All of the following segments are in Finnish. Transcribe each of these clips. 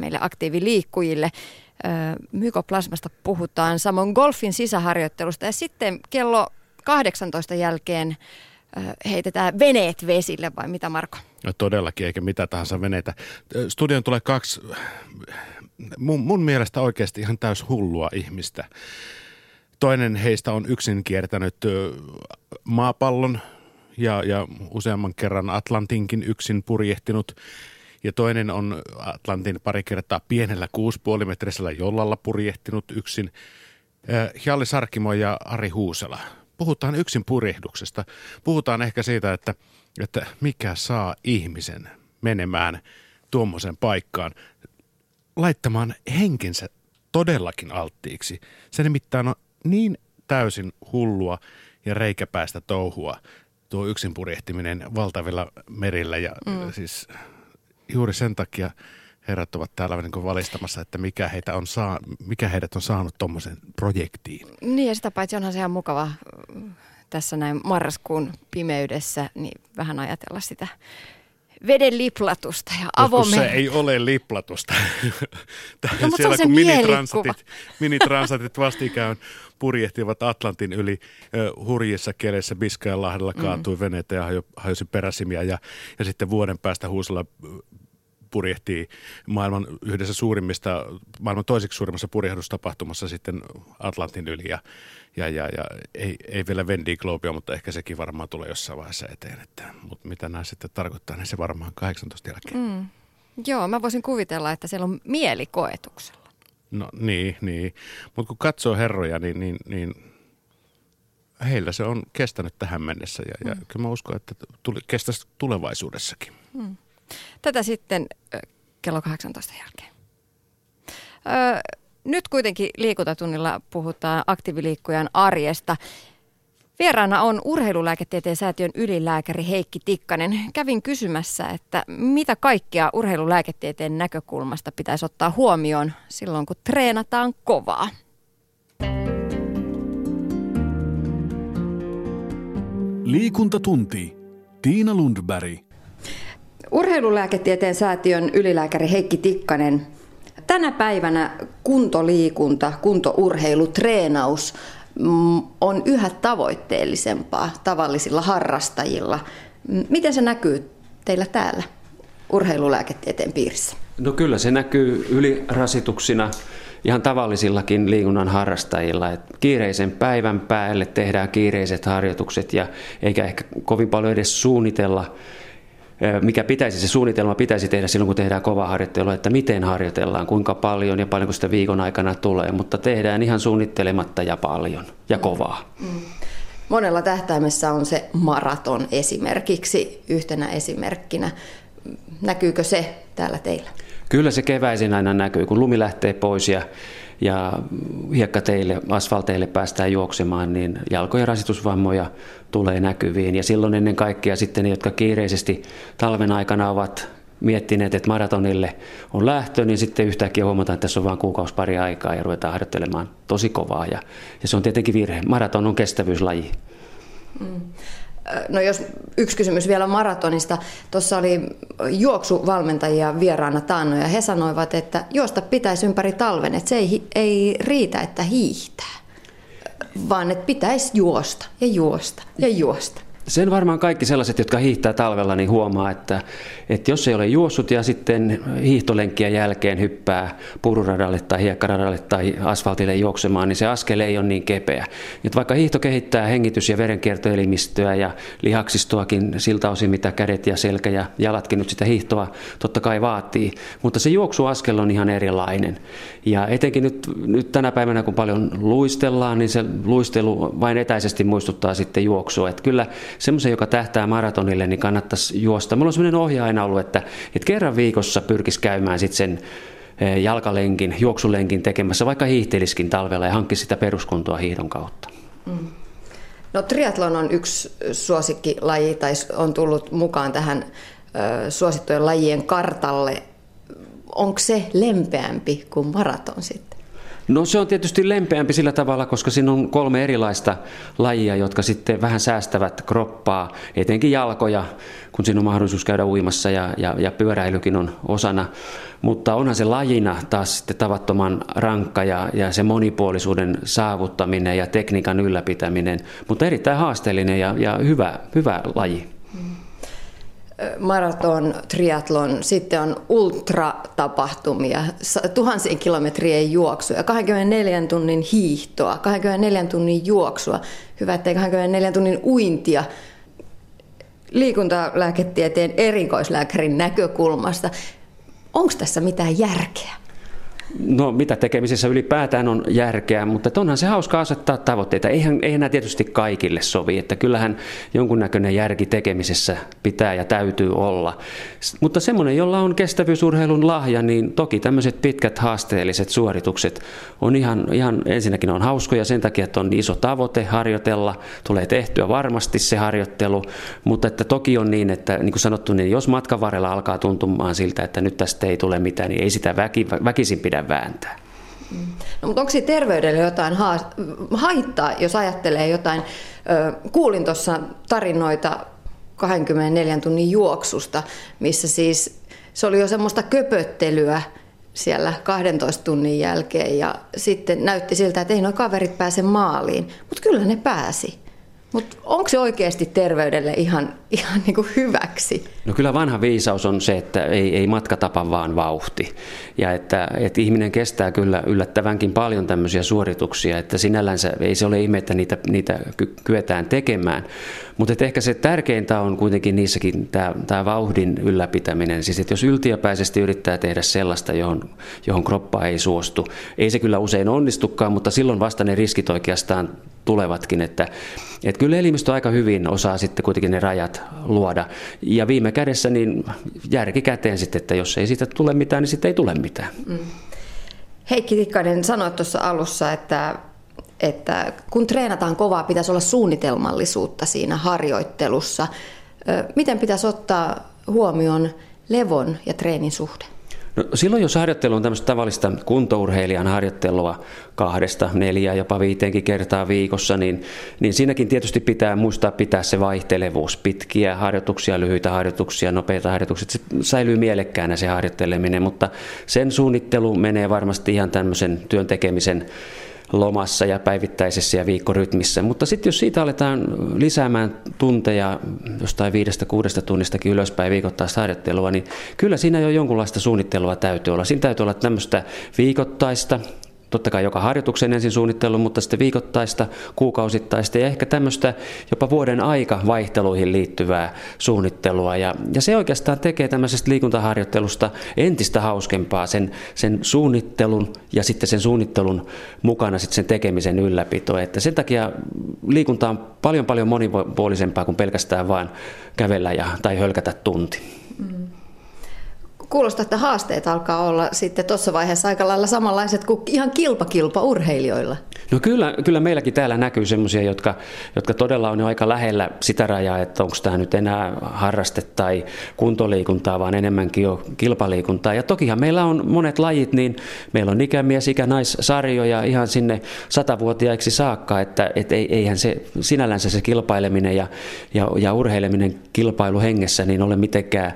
meille aktiiviliikkujille. Mykoplasmasta puhutaan, samoin golfin sisäharjoittelusta ja sitten kello 18 jälkeen heitetään veneet vesille vai mitä Marko? No todellakin, eikä mitä tahansa veneitä. Studion tulee kaksi mun, mun mielestä oikeasti ihan täys hullua ihmistä. Toinen heistä on yksin kiertänyt maapallon ja, ja useamman kerran Atlantinkin yksin purjehtinut. Ja toinen on Atlantin pari kertaa pienellä kuuspuolimetrisellä jollalla purjehtinut yksin. Hjalli Sarkimo ja Ari Huusela. Puhutaan yksin purjehduksesta. Puhutaan ehkä siitä, että, että mikä saa ihmisen menemään tuommoisen paikkaan laittamaan henkensä todellakin alttiiksi. Se nimittäin on niin täysin hullua ja reikäpäästä touhua tuo yksin purjehtiminen valtavilla merillä ja mm. siis juuri sen takia herrat ovat täällä niin valistamassa, että mikä, heitä on saa, mikä heidät on saanut tuommoisen projektiin. Niin ja sitä paitsi onhan se ihan mukava tässä näin marraskuun pimeydessä, niin vähän ajatella sitä veden liplatusta ja avomen. se ei ole liplatusta. no, mutta Siellä kun minitransatit, minitransatit vastikään purjehtivat Atlantin yli uh, hurjissa keleissä Biskajanlahdella mm. kaatui mm. veneitä ja hajosi peräsimiä ja, ja sitten vuoden päästä huusalla purjehtii maailman yhdessä suurimmista, maailman toiseksi suurimmassa purjehdustapahtumassa sitten Atlantin yli ja, ja, ja, ja ei, ei vielä Vendi Globea, mutta ehkä sekin varmaan tulee jossain vaiheessa eteen. Että, mutta mitä nämä sitten tarkoittaa, niin se varmaan 18 jälkeen. Mm. Joo, mä voisin kuvitella, että siellä on mielikoetuksella. No niin, niin. Mutta kun katsoo herroja, niin, niin, niin heillä se on kestänyt tähän mennessä ja, ja mm. kyllä mä uskon, että tuli, kestäisi tulevaisuudessakin. Mm. Tätä sitten kello 18 jälkeen. Ö, nyt kuitenkin liikuntatunnilla puhutaan aktiiviliikkujan arjesta. Vieraana on urheilulääketieteen säätiön ylilääkäri Heikki Tikkanen. Kävin kysymässä, että mitä kaikkea urheilulääketieteen näkökulmasta pitäisi ottaa huomioon silloin, kun treenataan kovaa. Liikuntatunti. Tiina Lundberg. Urheilulääketieteen säätiön ylilääkäri Heikki Tikkanen. Tänä päivänä kuntoliikunta, kuntourheilu, treenaus mm, on yhä tavoitteellisempaa tavallisilla harrastajilla. Miten se näkyy teillä täällä urheilulääketieteen piirissä? No kyllä se näkyy ylirasituksina ihan tavallisillakin liikunnan harrastajilla. Et kiireisen päivän päälle tehdään kiireiset harjoitukset ja eikä ehkä kovin paljon edes suunnitella mikä pitäisi, se suunnitelma pitäisi tehdä silloin, kun tehdään kova harjoittelua, että miten harjoitellaan, kuinka paljon ja paljonko sitä viikon aikana tulee, mutta tehdään ihan suunnittelematta ja paljon ja mm. kovaa. Mm. Monella tähtäimessä on se maraton esimerkiksi yhtenä esimerkkinä. Näkyykö se täällä teillä? Kyllä se keväisin aina näkyy, kun lumi lähtee pois ja ja hiekkateille, asfalteille päästään juoksemaan, niin jalkojen rasitusvammoja tulee näkyviin. Ja silloin ennen kaikkea sitten ne, jotka kiireisesti talven aikana ovat miettineet, että maratonille on lähtö, niin sitten yhtäkkiä huomataan, että tässä on vain kuukausi pari aikaa ja ruvetaan harjoittelemaan tosi kovaa. Ja, ja se on tietenkin virhe. Maraton on kestävyyslaji. Mm. No jos yksi kysymys vielä maratonista. Tuossa oli juoksuvalmentajia vieraana taanno ja he sanoivat, että juosta pitäisi ympäri talven, että se ei, ei riitä, että hiihtää, vaan että pitäisi juosta ja juosta ja juosta. Sen varmaan kaikki sellaiset, jotka hiihtää talvella, niin huomaa, että, että jos ei ole juossut ja sitten hiihtolenkkien jälkeen hyppää pururadalle tai hiekkaradalle tai asfaltille juoksemaan, niin se askel ei ole niin kepeä. Että vaikka hiihto kehittää hengitys- ja verenkiertoelimistöä ja lihaksistoakin siltä osin, mitä kädet ja selkä ja jalatkin nyt sitä hiihtoa totta kai vaatii, mutta se juoksuaskel on ihan erilainen. Ja etenkin nyt, nyt tänä päivänä, kun paljon luistellaan, niin se luistelu vain etäisesti muistuttaa sitten juoksua. Että kyllä semmoisen, joka tähtää maratonille, niin kannattaisi juosta. Mulla on semmoinen ohje aina ollut, että, että kerran viikossa pyrkisi käymään sitten sen e, jalkalenkin, juoksulenkin tekemässä, vaikka hiihteliskin talvella ja hankkisi sitä peruskuntoa hiihdon kautta. Mm. No triatlon on yksi suosikkilaji tai on tullut mukaan tähän ö, suosittujen lajien kartalle. Onko se lempeämpi kuin maraton sitten? No se on tietysti lempeämpi sillä tavalla, koska siinä on kolme erilaista lajia, jotka sitten vähän säästävät kroppaa, etenkin jalkoja, kun siinä on mahdollisuus käydä uimassa ja, ja, ja pyöräilykin on osana. Mutta onhan se lajina taas sitten tavattoman rankka ja, ja se monipuolisuuden saavuttaminen ja tekniikan ylläpitäminen, mutta erittäin haasteellinen ja, ja hyvä, hyvä laji maraton, triatlon, sitten on ultratapahtumia, tuhansien kilometrien juoksuja, 24 tunnin hiihtoa, 24 tunnin juoksua, hyvä ettei 24 tunnin uintia, liikuntalääketieteen erikoislääkärin näkökulmasta. Onko tässä mitään järkeä? No mitä tekemisessä ylipäätään on järkeä, mutta onhan se hauska asettaa tavoitteita. Eihän, eihän nämä tietysti kaikille sovi, että kyllähän jonkunnäköinen järki tekemisessä pitää ja täytyy olla. Mutta semmoinen, jolla on kestävyysurheilun lahja, niin toki tämmöiset pitkät haasteelliset suoritukset on ihan, ihan ensinnäkin on hauskoja sen takia, että on iso tavoite harjoitella, tulee tehtyä varmasti se harjoittelu, mutta että toki on niin, että niin kuin sanottu, niin jos matkan varrella alkaa tuntumaan siltä, että nyt tästä ei tule mitään, niin ei sitä väki, väkisin pidä pidä vääntää. No, mutta onko terveydelle jotain haittaa, jos ajattelee jotain? Kuulin tuossa tarinoita 24 tunnin juoksusta, missä siis se oli jo semmoista köpöttelyä siellä 12 tunnin jälkeen ja sitten näytti siltä, että ei nuo kaverit pääse maaliin, mutta kyllä ne pääsi. Mutta onko se oikeasti terveydelle ihan, ihan niin kuin hyväksi? No kyllä vanha viisaus on se, että ei, ei matka tapa vaan vauhti. Ja että, että ihminen kestää kyllä yllättävänkin paljon tämmöisiä suorituksia, että sinällänsä ei se ole ihme, että niitä, niitä kyetään tekemään. Mutta ehkä se tärkeintä on kuitenkin niissäkin tämä, tämä vauhdin ylläpitäminen. Siis että jos yltiöpäisesti yrittää tehdä sellaista, johon, johon kroppa ei suostu, ei se kyllä usein onnistukaan, mutta silloin vasta ne riskit oikeastaan tulevatkin. Että, että kyllä elimistö aika hyvin osaa sitten kuitenkin ne rajat luoda. Ja viime kädessä niin järki käteen sitten, että jos ei siitä tule mitään, niin sitten ei tule mitään. Mm. Heikki Tikkanen sanoi tuossa alussa, että, että kun treenataan kovaa, pitäisi olla suunnitelmallisuutta siinä harjoittelussa. Miten pitäisi ottaa huomioon levon ja treenin suhde? No, silloin jos harjoittelu on tämmöistä tavallista kuntourheilijan harjoittelua kahdesta, neljä, jopa viiteenkin kertaa viikossa, niin, niin siinäkin tietysti pitää muistaa pitää se vaihtelevuus. Pitkiä harjoituksia, lyhyitä harjoituksia, nopeita harjoituksia. Se säilyy mielekkäänä se harjoitteleminen, mutta sen suunnittelu menee varmasti ihan tämmöisen työn tekemisen lomassa ja päivittäisessä ja viikkorytmissä. Mutta sitten jos siitä aletaan lisäämään tunteja jostain viidestä kuudesta tunnistakin ylöspäin viikoittaista harjoittelua, niin kyllä siinä jo jonkunlaista suunnittelua täytyy olla. Siinä täytyy olla tämmöistä viikoittaista totta kai joka harjoituksen ensin suunnittelu, mutta sitten viikoittaista, kuukausittaista ja ehkä tämmöistä jopa vuoden aika vaihteluihin liittyvää suunnittelua. Ja, ja se oikeastaan tekee tämmöisestä liikuntaharjoittelusta entistä hauskempaa sen, sen suunnittelun ja sitten sen suunnittelun mukana sitten sen tekemisen ylläpito. Että sen takia liikunta on paljon paljon monipuolisempaa kuin pelkästään vain kävellä ja, tai hölkätä tunti. Mm kuulostaa, että haasteet alkaa olla sitten tuossa vaiheessa aika lailla samanlaiset kuin ihan kilpakilpa urheilijoilla. No kyllä, kyllä meilläkin täällä näkyy sellaisia, jotka, jotka todella on jo aika lähellä sitä rajaa, että onko tämä nyt enää harraste tai kuntoliikuntaa, vaan enemmänkin jo kilpaliikuntaa. Ja tokihan meillä on monet lajit, niin meillä on ikämies, ikänaissarjoja ihan sinne satavuotiaiksi saakka, että et eihän se sinällänsä se kilpaileminen ja, ja, ja urheileminen kilpailuhengessä niin ole mitenkään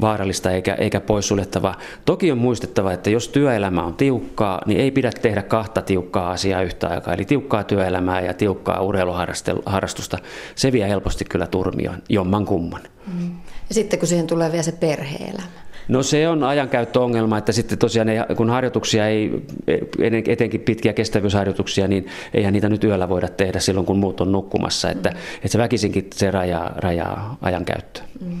vaarallista eikä, eikä poissuljettava. Toki on muistettava, että jos työelämä on tiukkaa, niin ei pidä tehdä kahta tiukkaa asiaa yhtä aikaa. Eli tiukkaa työelämää ja tiukkaa urheiluharrastusta, se vie helposti kyllä turmioon, jomman kumman. Mm. Ja sitten kun siihen tulee vielä se perhe-elämä. No se on ajankäyttöongelma, että sitten tosiaan kun harjoituksia ei, etenkin pitkiä kestävyysharjoituksia, niin eihän niitä nyt yöllä voida tehdä silloin, kun muut on nukkumassa. Että, mm. että se väkisinkin se rajaa, rajaa ajankäyttöä. Mm.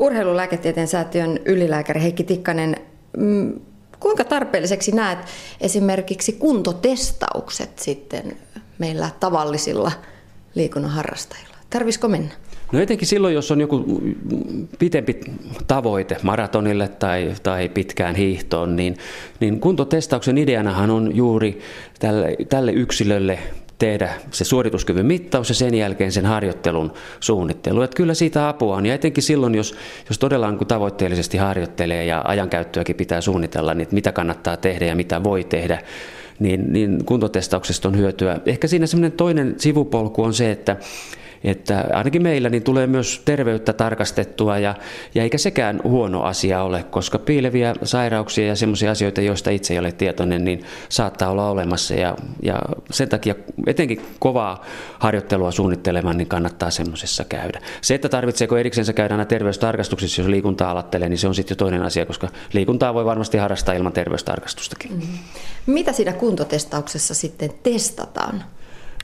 Urheilulääketieteen säätiön ylilääkäri Heikki Tikkanen, mm, kuinka tarpeelliseksi näet esimerkiksi kuntotestaukset sitten meillä tavallisilla liikunnan harrastajilla? Tarvisiko mennä? No etenkin silloin, jos on joku pitempi tavoite maratonille tai, tai pitkään hiihtoon, niin, niin kuntotestauksen ideanahan on juuri tälle, tälle yksilölle tehdä se suorituskyvyn mittaus ja sen jälkeen sen harjoittelun suunnittelu. Että kyllä siitä apua on ja etenkin silloin, jos, jos todella kun tavoitteellisesti harjoittelee ja ajankäyttöäkin pitää suunnitella, niin mitä kannattaa tehdä ja mitä voi tehdä, niin, niin kuntotestauksesta on hyötyä. Ehkä siinä semmoinen toinen sivupolku on se, että että ainakin meillä niin tulee myös terveyttä tarkastettua ja, ja eikä sekään huono asia ole, koska piileviä sairauksia ja semmoisia asioita, joista itse ei ole tietoinen, niin saattaa olla olemassa ja, ja sen takia etenkin kovaa harjoittelua suunnittelemaan, niin kannattaa semmoisessa käydä. Se, että tarvitseeko erikseen käydä aina terveystarkastuksissa, jos liikuntaa alattelee, niin se on sitten jo toinen asia, koska liikuntaa voi varmasti harrastaa ilman terveystarkastustakin. Mm-hmm. Mitä siinä kuntotestauksessa sitten testataan?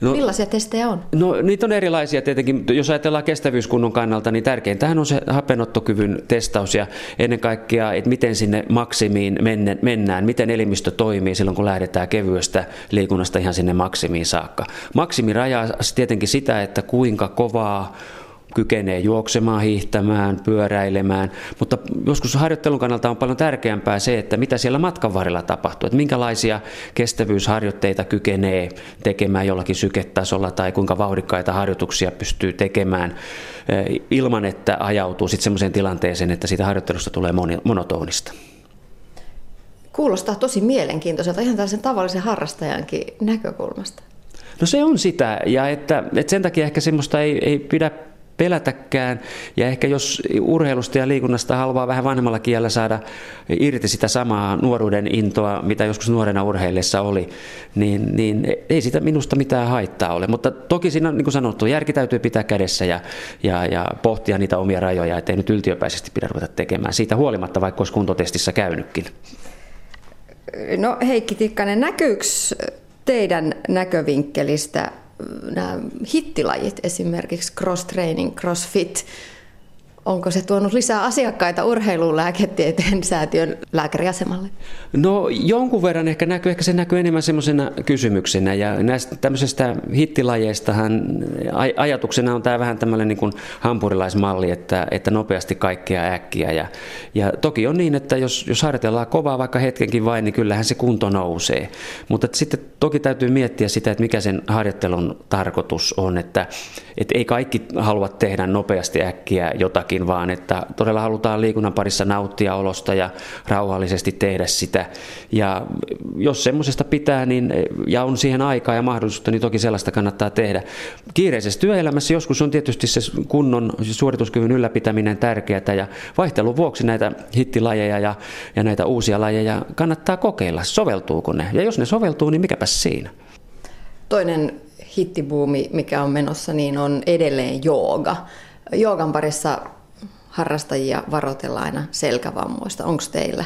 No, Millaisia testejä on? No niitä on erilaisia tietenkin. Jos ajatellaan kestävyyskunnon kannalta, niin tärkeintähän on se hapenottokyvyn testaus ja ennen kaikkea, että miten sinne maksimiin mennään, miten elimistö toimii silloin, kun lähdetään kevyestä liikunnasta ihan sinne maksimiin saakka. Maksimi rajaa tietenkin sitä, että kuinka kovaa kykenee juoksemaan, hiihtämään, pyöräilemään, mutta joskus harjoittelun kannalta on paljon tärkeämpää se, että mitä siellä matkan varrella tapahtuu, että minkälaisia kestävyysharjoitteita kykenee tekemään jollakin syketasolla tai kuinka vauhdikkaita harjoituksia pystyy tekemään eh, ilman, että ajautuu sitten sellaiseen tilanteeseen, että siitä harjoittelusta tulee monotonista. Kuulostaa tosi mielenkiintoiselta ihan tällaisen tavallisen harrastajankin näkökulmasta. No se on sitä, ja että, että sen takia ehkä semmoista ei, ei pidä pelätäkään. Ja ehkä jos urheilusta ja liikunnasta haluaa vähän vanhemmalla kielellä saada irti sitä samaa nuoruuden intoa, mitä joskus nuorena urheillessa oli, niin, niin ei sitä minusta mitään haittaa ole. Mutta toki siinä, niin kuin sanottu, järki täytyy pitää kädessä ja, ja, ja pohtia niitä omia rajoja, ettei nyt yltiöpäisesti pidä ruveta tekemään. Siitä huolimatta, vaikka olisi kuntotestissä käynytkin. No Heikki Tikkanen, näkyykö teidän näkövinkkelistä nämä hittilajit, esimerkiksi cross-training, crossfit, Onko se tuonut lisää asiakkaita urheiluun lääketieteen säätiön lääkäriasemalle? No jonkun verran ehkä näkyy, ehkä se näkyy enemmän semmoisena kysymyksenä. Ja näistä tämmöisestä hittilajeistahan ajatuksena on tämä vähän tämmöinen niin kuin hampurilaismalli, että, että nopeasti kaikkea äkkiä. Ja, ja toki on niin, että jos, jos harjoitellaan kovaa vaikka hetkenkin vain, niin kyllähän se kunto nousee, mutta sitten toki täytyy miettiä sitä, että mikä sen harjoittelun tarkoitus on, että, että ei kaikki halua tehdä nopeasti äkkiä jotakin muutakin, vaan että todella halutaan liikunnan parissa nauttia olosta ja rauhallisesti tehdä sitä. Ja jos semmoisesta pitää niin, ja on siihen aikaa ja mahdollisuutta, niin toki sellaista kannattaa tehdä. Kiireisessä työelämässä joskus on tietysti se kunnon suorituskyvyn ylläpitäminen tärkeää ja vaihtelun vuoksi näitä hittilajeja ja, ja näitä uusia lajeja kannattaa kokeilla, soveltuuko ne. Ja jos ne soveltuu, niin mikäpä siinä. Toinen hittibuumi, mikä on menossa, niin on edelleen jooga. Joogan parissa harrastajia varoitellaan aina selkävammoista. Onko teillä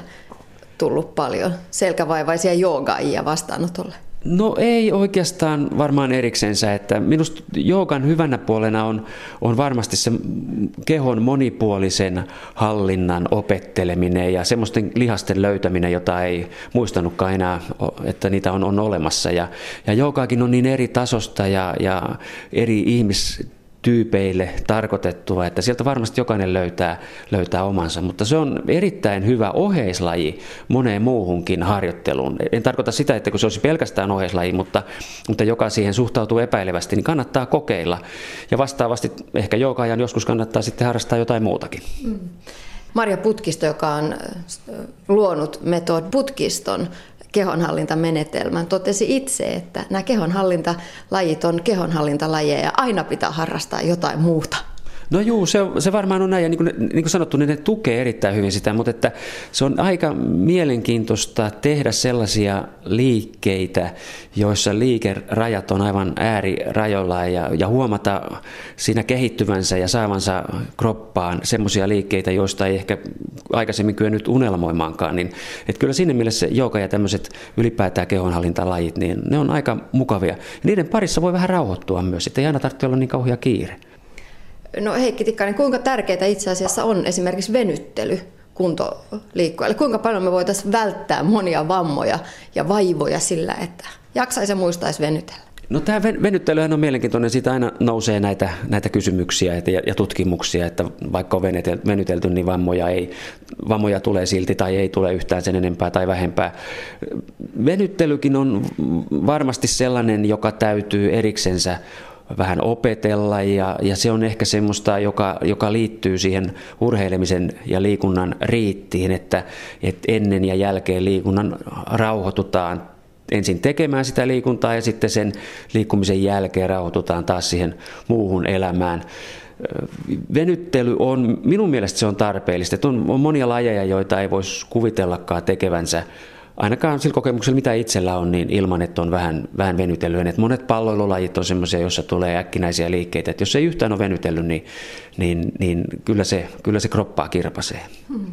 tullut paljon selkävaivaisia joogaajia vastaanotolle? No ei oikeastaan varmaan eriksensä, että minusta joogan hyvänä puolena on, on varmasti se kehon monipuolisen hallinnan opetteleminen ja semmoisten lihasten löytäminen, jota ei muistanutkaan enää, että niitä on, on olemassa. Ja, ja joogaakin on niin eri tasosta ja, ja eri ihmis tyypeille tarkoitettua, että sieltä varmasti jokainen löytää, löytää omansa, mutta se on erittäin hyvä oheislaji moneen muuhunkin harjoitteluun. En tarkoita sitä, että kun se olisi pelkästään oheislaji, mutta, mutta joka siihen suhtautuu epäilevästi, niin kannattaa kokeilla. Ja vastaavasti ehkä joka joskus kannattaa sitten harrastaa jotain muutakin. Mm. Marja Putkisto, joka on luonut Method Putkiston, kehonhallintamenetelmän, totesi itse, että nämä kehonhallintalajit on kehonhallintalajeja ja aina pitää harrastaa jotain muuta. No juu, se, se varmaan on näin, ja niin kuin, niin kuin sanottu, niin ne tukee erittäin hyvin sitä, mutta että se on aika mielenkiintoista tehdä sellaisia liikkeitä, joissa liikerajat on aivan äärirajoilla ja, ja huomata siinä kehittyvänsä ja saavansa kroppaan semmoisia liikkeitä, joista ei ehkä aikaisemmin kyennyt unelmoimaankaan, niin että kyllä siinä mielessä jooga ja tämmöiset ylipäätään kehonhallintalajit, niin ne on aika mukavia. Ja niiden parissa voi vähän rauhoittua myös, että ei aina tarvitse olla niin kauhea kiire. No Heikki Tikkanen, kuinka tärkeää itse asiassa on esimerkiksi venyttely kuntoliikkujalle? Kuinka paljon me voitaisiin välttää monia vammoja ja vaivoja sillä, että jaksaisi ja muistaisi venytellä? No tämä venyttelyhän on mielenkiintoinen, siitä aina nousee näitä, näitä kysymyksiä ja, ja tutkimuksia, että vaikka on venytelty, niin vammoja, ei, vammoja tulee silti tai ei tule yhtään sen enempää tai vähempää. Venyttelykin on varmasti sellainen, joka täytyy eriksensä vähän opetella ja, ja se on ehkä semmoista, joka, joka liittyy siihen urheilemisen ja liikunnan riittiin, että, että ennen ja jälkeen liikunnan rauhoitutaan ensin tekemään sitä liikuntaa ja sitten sen liikkumisen jälkeen rauhoitutaan taas siihen muuhun elämään. Venyttely on, minun mielestä se on tarpeellista. On, on monia lajeja, joita ei voisi kuvitellakaan tekevänsä ainakaan sillä kokemuksella, mitä itsellä on, niin ilman, että on vähän, vähän venytellyt. Et monet palloilulajit on sellaisia, joissa tulee äkkinäisiä liikkeitä. Et jos ei yhtään ole venytellyt, niin, niin, niin kyllä, se, kyllä se kroppaa kirpasee. Hmm.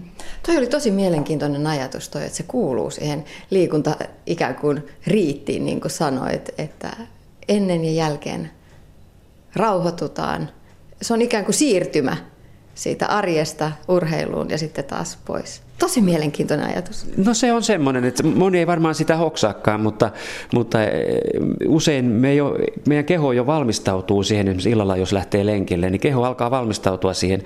Toi oli tosi mielenkiintoinen ajatus toi, että se kuuluu siihen liikunta ikään kuin riittiin, niin kuin sanoit, että ennen ja jälkeen rauhoitutaan. Se on ikään kuin siirtymä siitä arjesta urheiluun ja sitten taas pois. Tosi mielenkiintoinen ajatus. No se on semmoinen, että moni ei varmaan sitä hoksaakaan, mutta, mutta eh, usein me jo, meidän keho jo valmistautuu siihen, esimerkiksi illalla jos lähtee lenkille, niin keho alkaa valmistautua siihen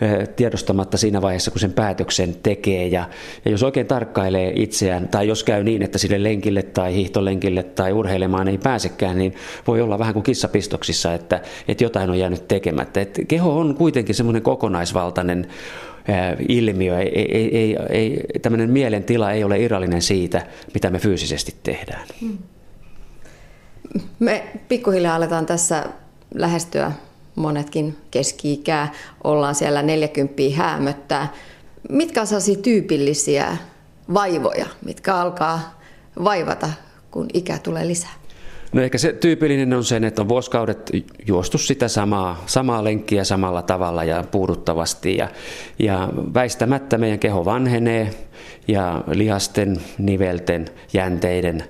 eh, tiedostamatta siinä vaiheessa, kun sen päätöksen tekee. Ja, ja jos oikein tarkkailee itseään, tai jos käy niin, että sille lenkille tai hiihtolenkille tai urheilemaan ei pääsekään, niin voi olla vähän kuin kissapistoksissa, että, että jotain on jäänyt tekemättä. Et keho on kuitenkin semmoinen kokonaisvaltainen ilmiö. Ei, ei, ei, ei, tämmöinen mielentila ei ole irrallinen siitä, mitä me fyysisesti tehdään. Hmm. Me pikkuhiljaa aletaan tässä lähestyä monetkin keski-ikää, ollaan siellä 40 häämöttää. Mitkä on sellaisia tyypillisiä vaivoja, mitkä alkaa vaivata, kun ikä tulee lisää? No ehkä se tyypillinen on sen, että on vuosikaudet juostu sitä samaa, samaa lenkkiä samalla tavalla ja puuduttavasti. Ja, ja väistämättä meidän keho vanhenee ja lihasten, nivelten, jänteiden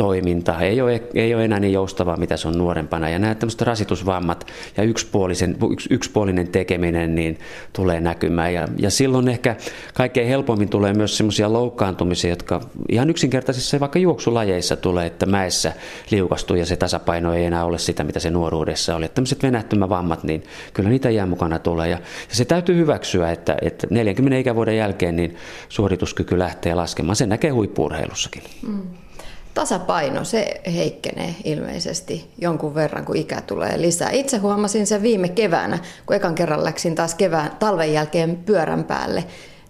toiminta ei ole, ei ole enää niin joustavaa, mitä se on nuorempana. Ja nämä tämmöiset rasitusvammat ja yksipuolisen, yks, yksipuolinen tekeminen niin tulee näkymään. Ja, ja silloin ehkä kaikkein helpommin tulee myös semmoisia loukkaantumisia, jotka ihan yksinkertaisissa vaikka juoksulajeissa tulee, että mäessä liukastuu ja se tasapaino ei enää ole sitä, mitä se nuoruudessa oli. Tämmöiset venähtymävammat, niin kyllä niitä jää mukana tulee. Ja, ja se täytyy hyväksyä, että, että 40 ikävuoden jälkeen niin suorituskyky lähtee laskemaan. Se näkee huippuurheilussakin. Mm tasapaino, se heikkenee ilmeisesti jonkun verran, kun ikä tulee lisää. Itse huomasin sen viime keväänä, kun ekan kerran läksin taas kevään, talven jälkeen pyörän päälle,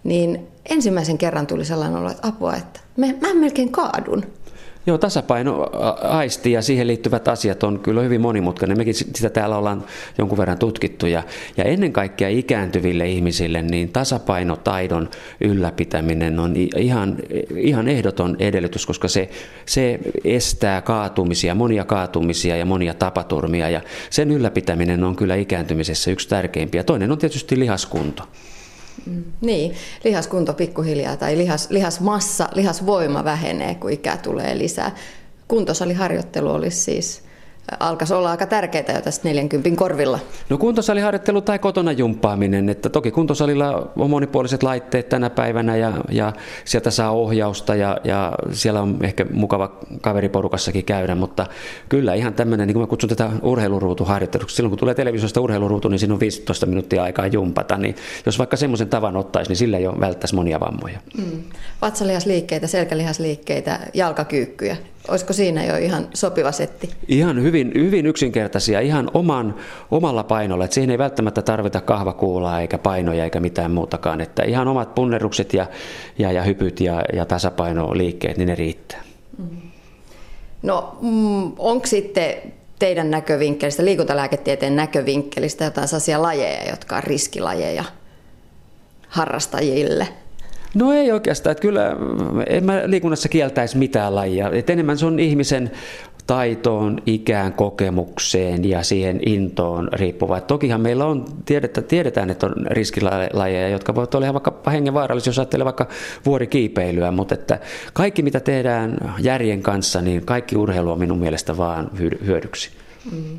niin ensimmäisen kerran tuli sellainen olo, että apua, että mä melkein kaadun. Joo, tasapaino aisti ja siihen liittyvät asiat on kyllä hyvin monimutkainen. Mekin sitä täällä ollaan jonkun verran tutkittu ja, ja ennen kaikkea ikääntyville ihmisille niin tasapainotaidon ylläpitäminen on ihan, ihan ehdoton edellytys, koska se, se estää kaatumisia, monia kaatumisia ja monia tapaturmia ja sen ylläpitäminen on kyllä ikääntymisessä yksi tärkeimpiä. Toinen on tietysti lihaskunto. Mm. Niin, lihaskunto pikkuhiljaa tai lihas, lihasmassa, lihasvoima vähenee, kun ikä tulee lisää. Kuntosaliharjoittelu olisi siis alkaisi olla aika tärkeää jo tässä 40 korvilla. No kuntosaliharjoittelu tai kotona jumppaaminen, että toki kuntosalilla on monipuoliset laitteet tänä päivänä ja, ja sieltä saa ohjausta ja, ja siellä on ehkä mukava kaveriporukassakin käydä, mutta kyllä ihan tämmöinen, niin kuin mä kutsun tätä urheiluruutuharjoitteluksi, silloin kun tulee televisiosta urheiluruutu, niin siinä on 15 minuuttia aikaa jumpata, niin jos vaikka semmoisen tavan ottaisi, niin sillä jo välttäisi monia vammoja. Mm. Vatsalihasliikkeitä, selkälihasliikkeitä, jalkakyykkyjä, Olisiko siinä jo ihan sopiva setti? Ihan hyvin, hyvin yksinkertaisia, ihan oman, omalla painolla. Että siihen ei välttämättä tarvita kahvakuulaa eikä painoja eikä mitään muutakaan. Että ihan omat punnerukset ja, ja, ja hypyt ja, ja tasapainoliikkeet, niin ne riittää. Mm. No mm, onko sitten teidän näkövinkkelistä, liikuntalääketieteen näkövinkkelistä jotain sellaisia lajeja, jotka on riskilajeja harrastajille? No ei oikeastaan, että kyllä en mä liikunnassa kieltäisi mitään lajia. Et enemmän se on ihmisen taitoon, ikään, kokemukseen ja siihen intoon riippuva. Et tokihan meillä on, tiedetään, tiedetään, että on riskilajeja, jotka voivat olla ihan vaikka hengenvaarallisia, jos ajattelee vaikka vuorikiipeilyä, mutta että kaikki mitä tehdään järjen kanssa, niin kaikki urheilu on minun mielestä vaan hyödyksi. Mm.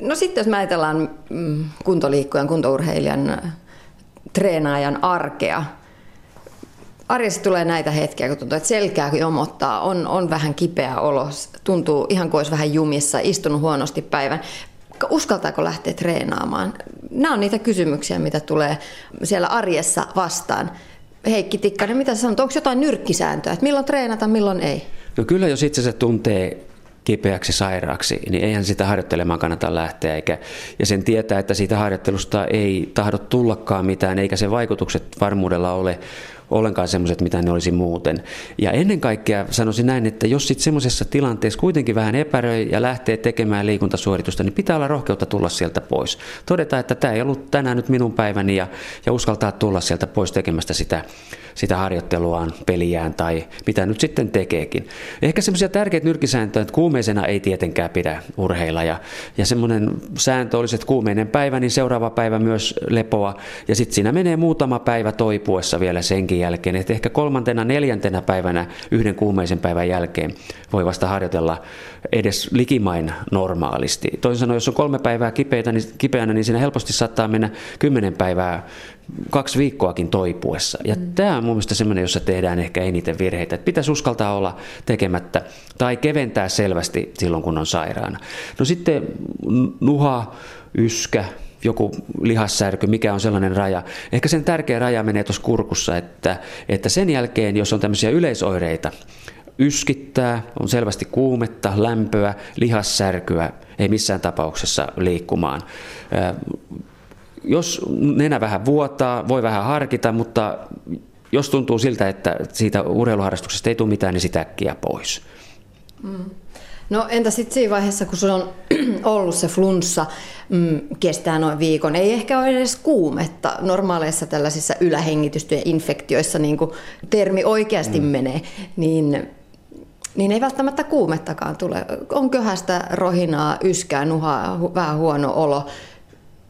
No sitten jos mä ajatellaan mm, kuntoliikkujan, kuntourheilijan treenaajan arkea. Arjessa tulee näitä hetkiä, kun tuntuu, että selkää jomottaa, on, on vähän kipeä olo, tuntuu ihan kuin olisi vähän jumissa, istunut huonosti päivän. Uskaltaako lähteä treenaamaan? Nämä on niitä kysymyksiä, mitä tulee siellä arjessa vastaan. Heikki Tikkanen, mitä sä sanot, onko jotain nyrkkisääntöä, että milloin treenata, milloin ei? No kyllä, jos itse se tuntee kipeäksi sairaaksi, niin eihän sitä harjoittelemaan kannata lähteä. Eikä, ja sen tietää, että siitä harjoittelusta ei tahdo tullakaan mitään, eikä se vaikutukset varmuudella ole, ollenkaan semmoiset, mitä ne olisi muuten. Ja ennen kaikkea sanoisin näin, että jos sitten semmoisessa tilanteessa kuitenkin vähän epäröi ja lähtee tekemään liikuntasuoritusta, niin pitää olla rohkeutta tulla sieltä pois. Todeta, että tämä ei ollut tänään nyt minun päiväni ja, ja uskaltaa tulla sieltä pois tekemästä sitä, sitä harjoitteluaan, peliään tai mitä nyt sitten tekeekin. Ehkä semmoisia tärkeitä nyrkisääntöjä, että kuumeisena ei tietenkään pidä urheilla ja, ja semmoinen sääntö olisi, että kuumeinen päivä, niin seuraava päivä myös lepoa ja sitten siinä menee muutama päivä toipuessa vielä senkin jälkeen, että ehkä kolmantena, neljäntenä päivänä yhden kuumeisen päivän jälkeen voi vasta harjoitella edes likimain normaalisti. Toisin sanoen, jos on kolme päivää kipeitä, niin, kipeänä, niin siinä helposti saattaa mennä kymmenen päivää kaksi viikkoakin toipuessa. Ja mm. tämä on mun mielestä semmoinen, jossa tehdään ehkä eniten virheitä. Että pitäisi uskaltaa olla tekemättä tai keventää selvästi silloin, kun on sairaana. No sitten nuha, yskä, joku lihassärky, mikä on sellainen raja. Ehkä sen tärkeä raja menee tuossa kurkussa, että, että sen jälkeen, jos on tämmöisiä yleisoireita, yskittää, on selvästi kuumetta, lämpöä, lihassärkyä, ei missään tapauksessa liikkumaan. Jos nenä vähän vuotaa, voi vähän harkita, mutta jos tuntuu siltä, että siitä urheiluharrastuksesta ei tule mitään, niin sitä äkkiä pois. Mm. No entä sitten siinä vaiheessa, kun sulla on ollut se flunssa, mm, kestää noin viikon, ei ehkä ole edes kuumetta. Normaaleissa tällaisissa ylähengitystyjen infektioissa niin kuin termi oikeasti mm. menee, niin, niin ei välttämättä kuumettakaan tule. On köhästä, rohinaa, yskää, nuhaa, vähän huono olo.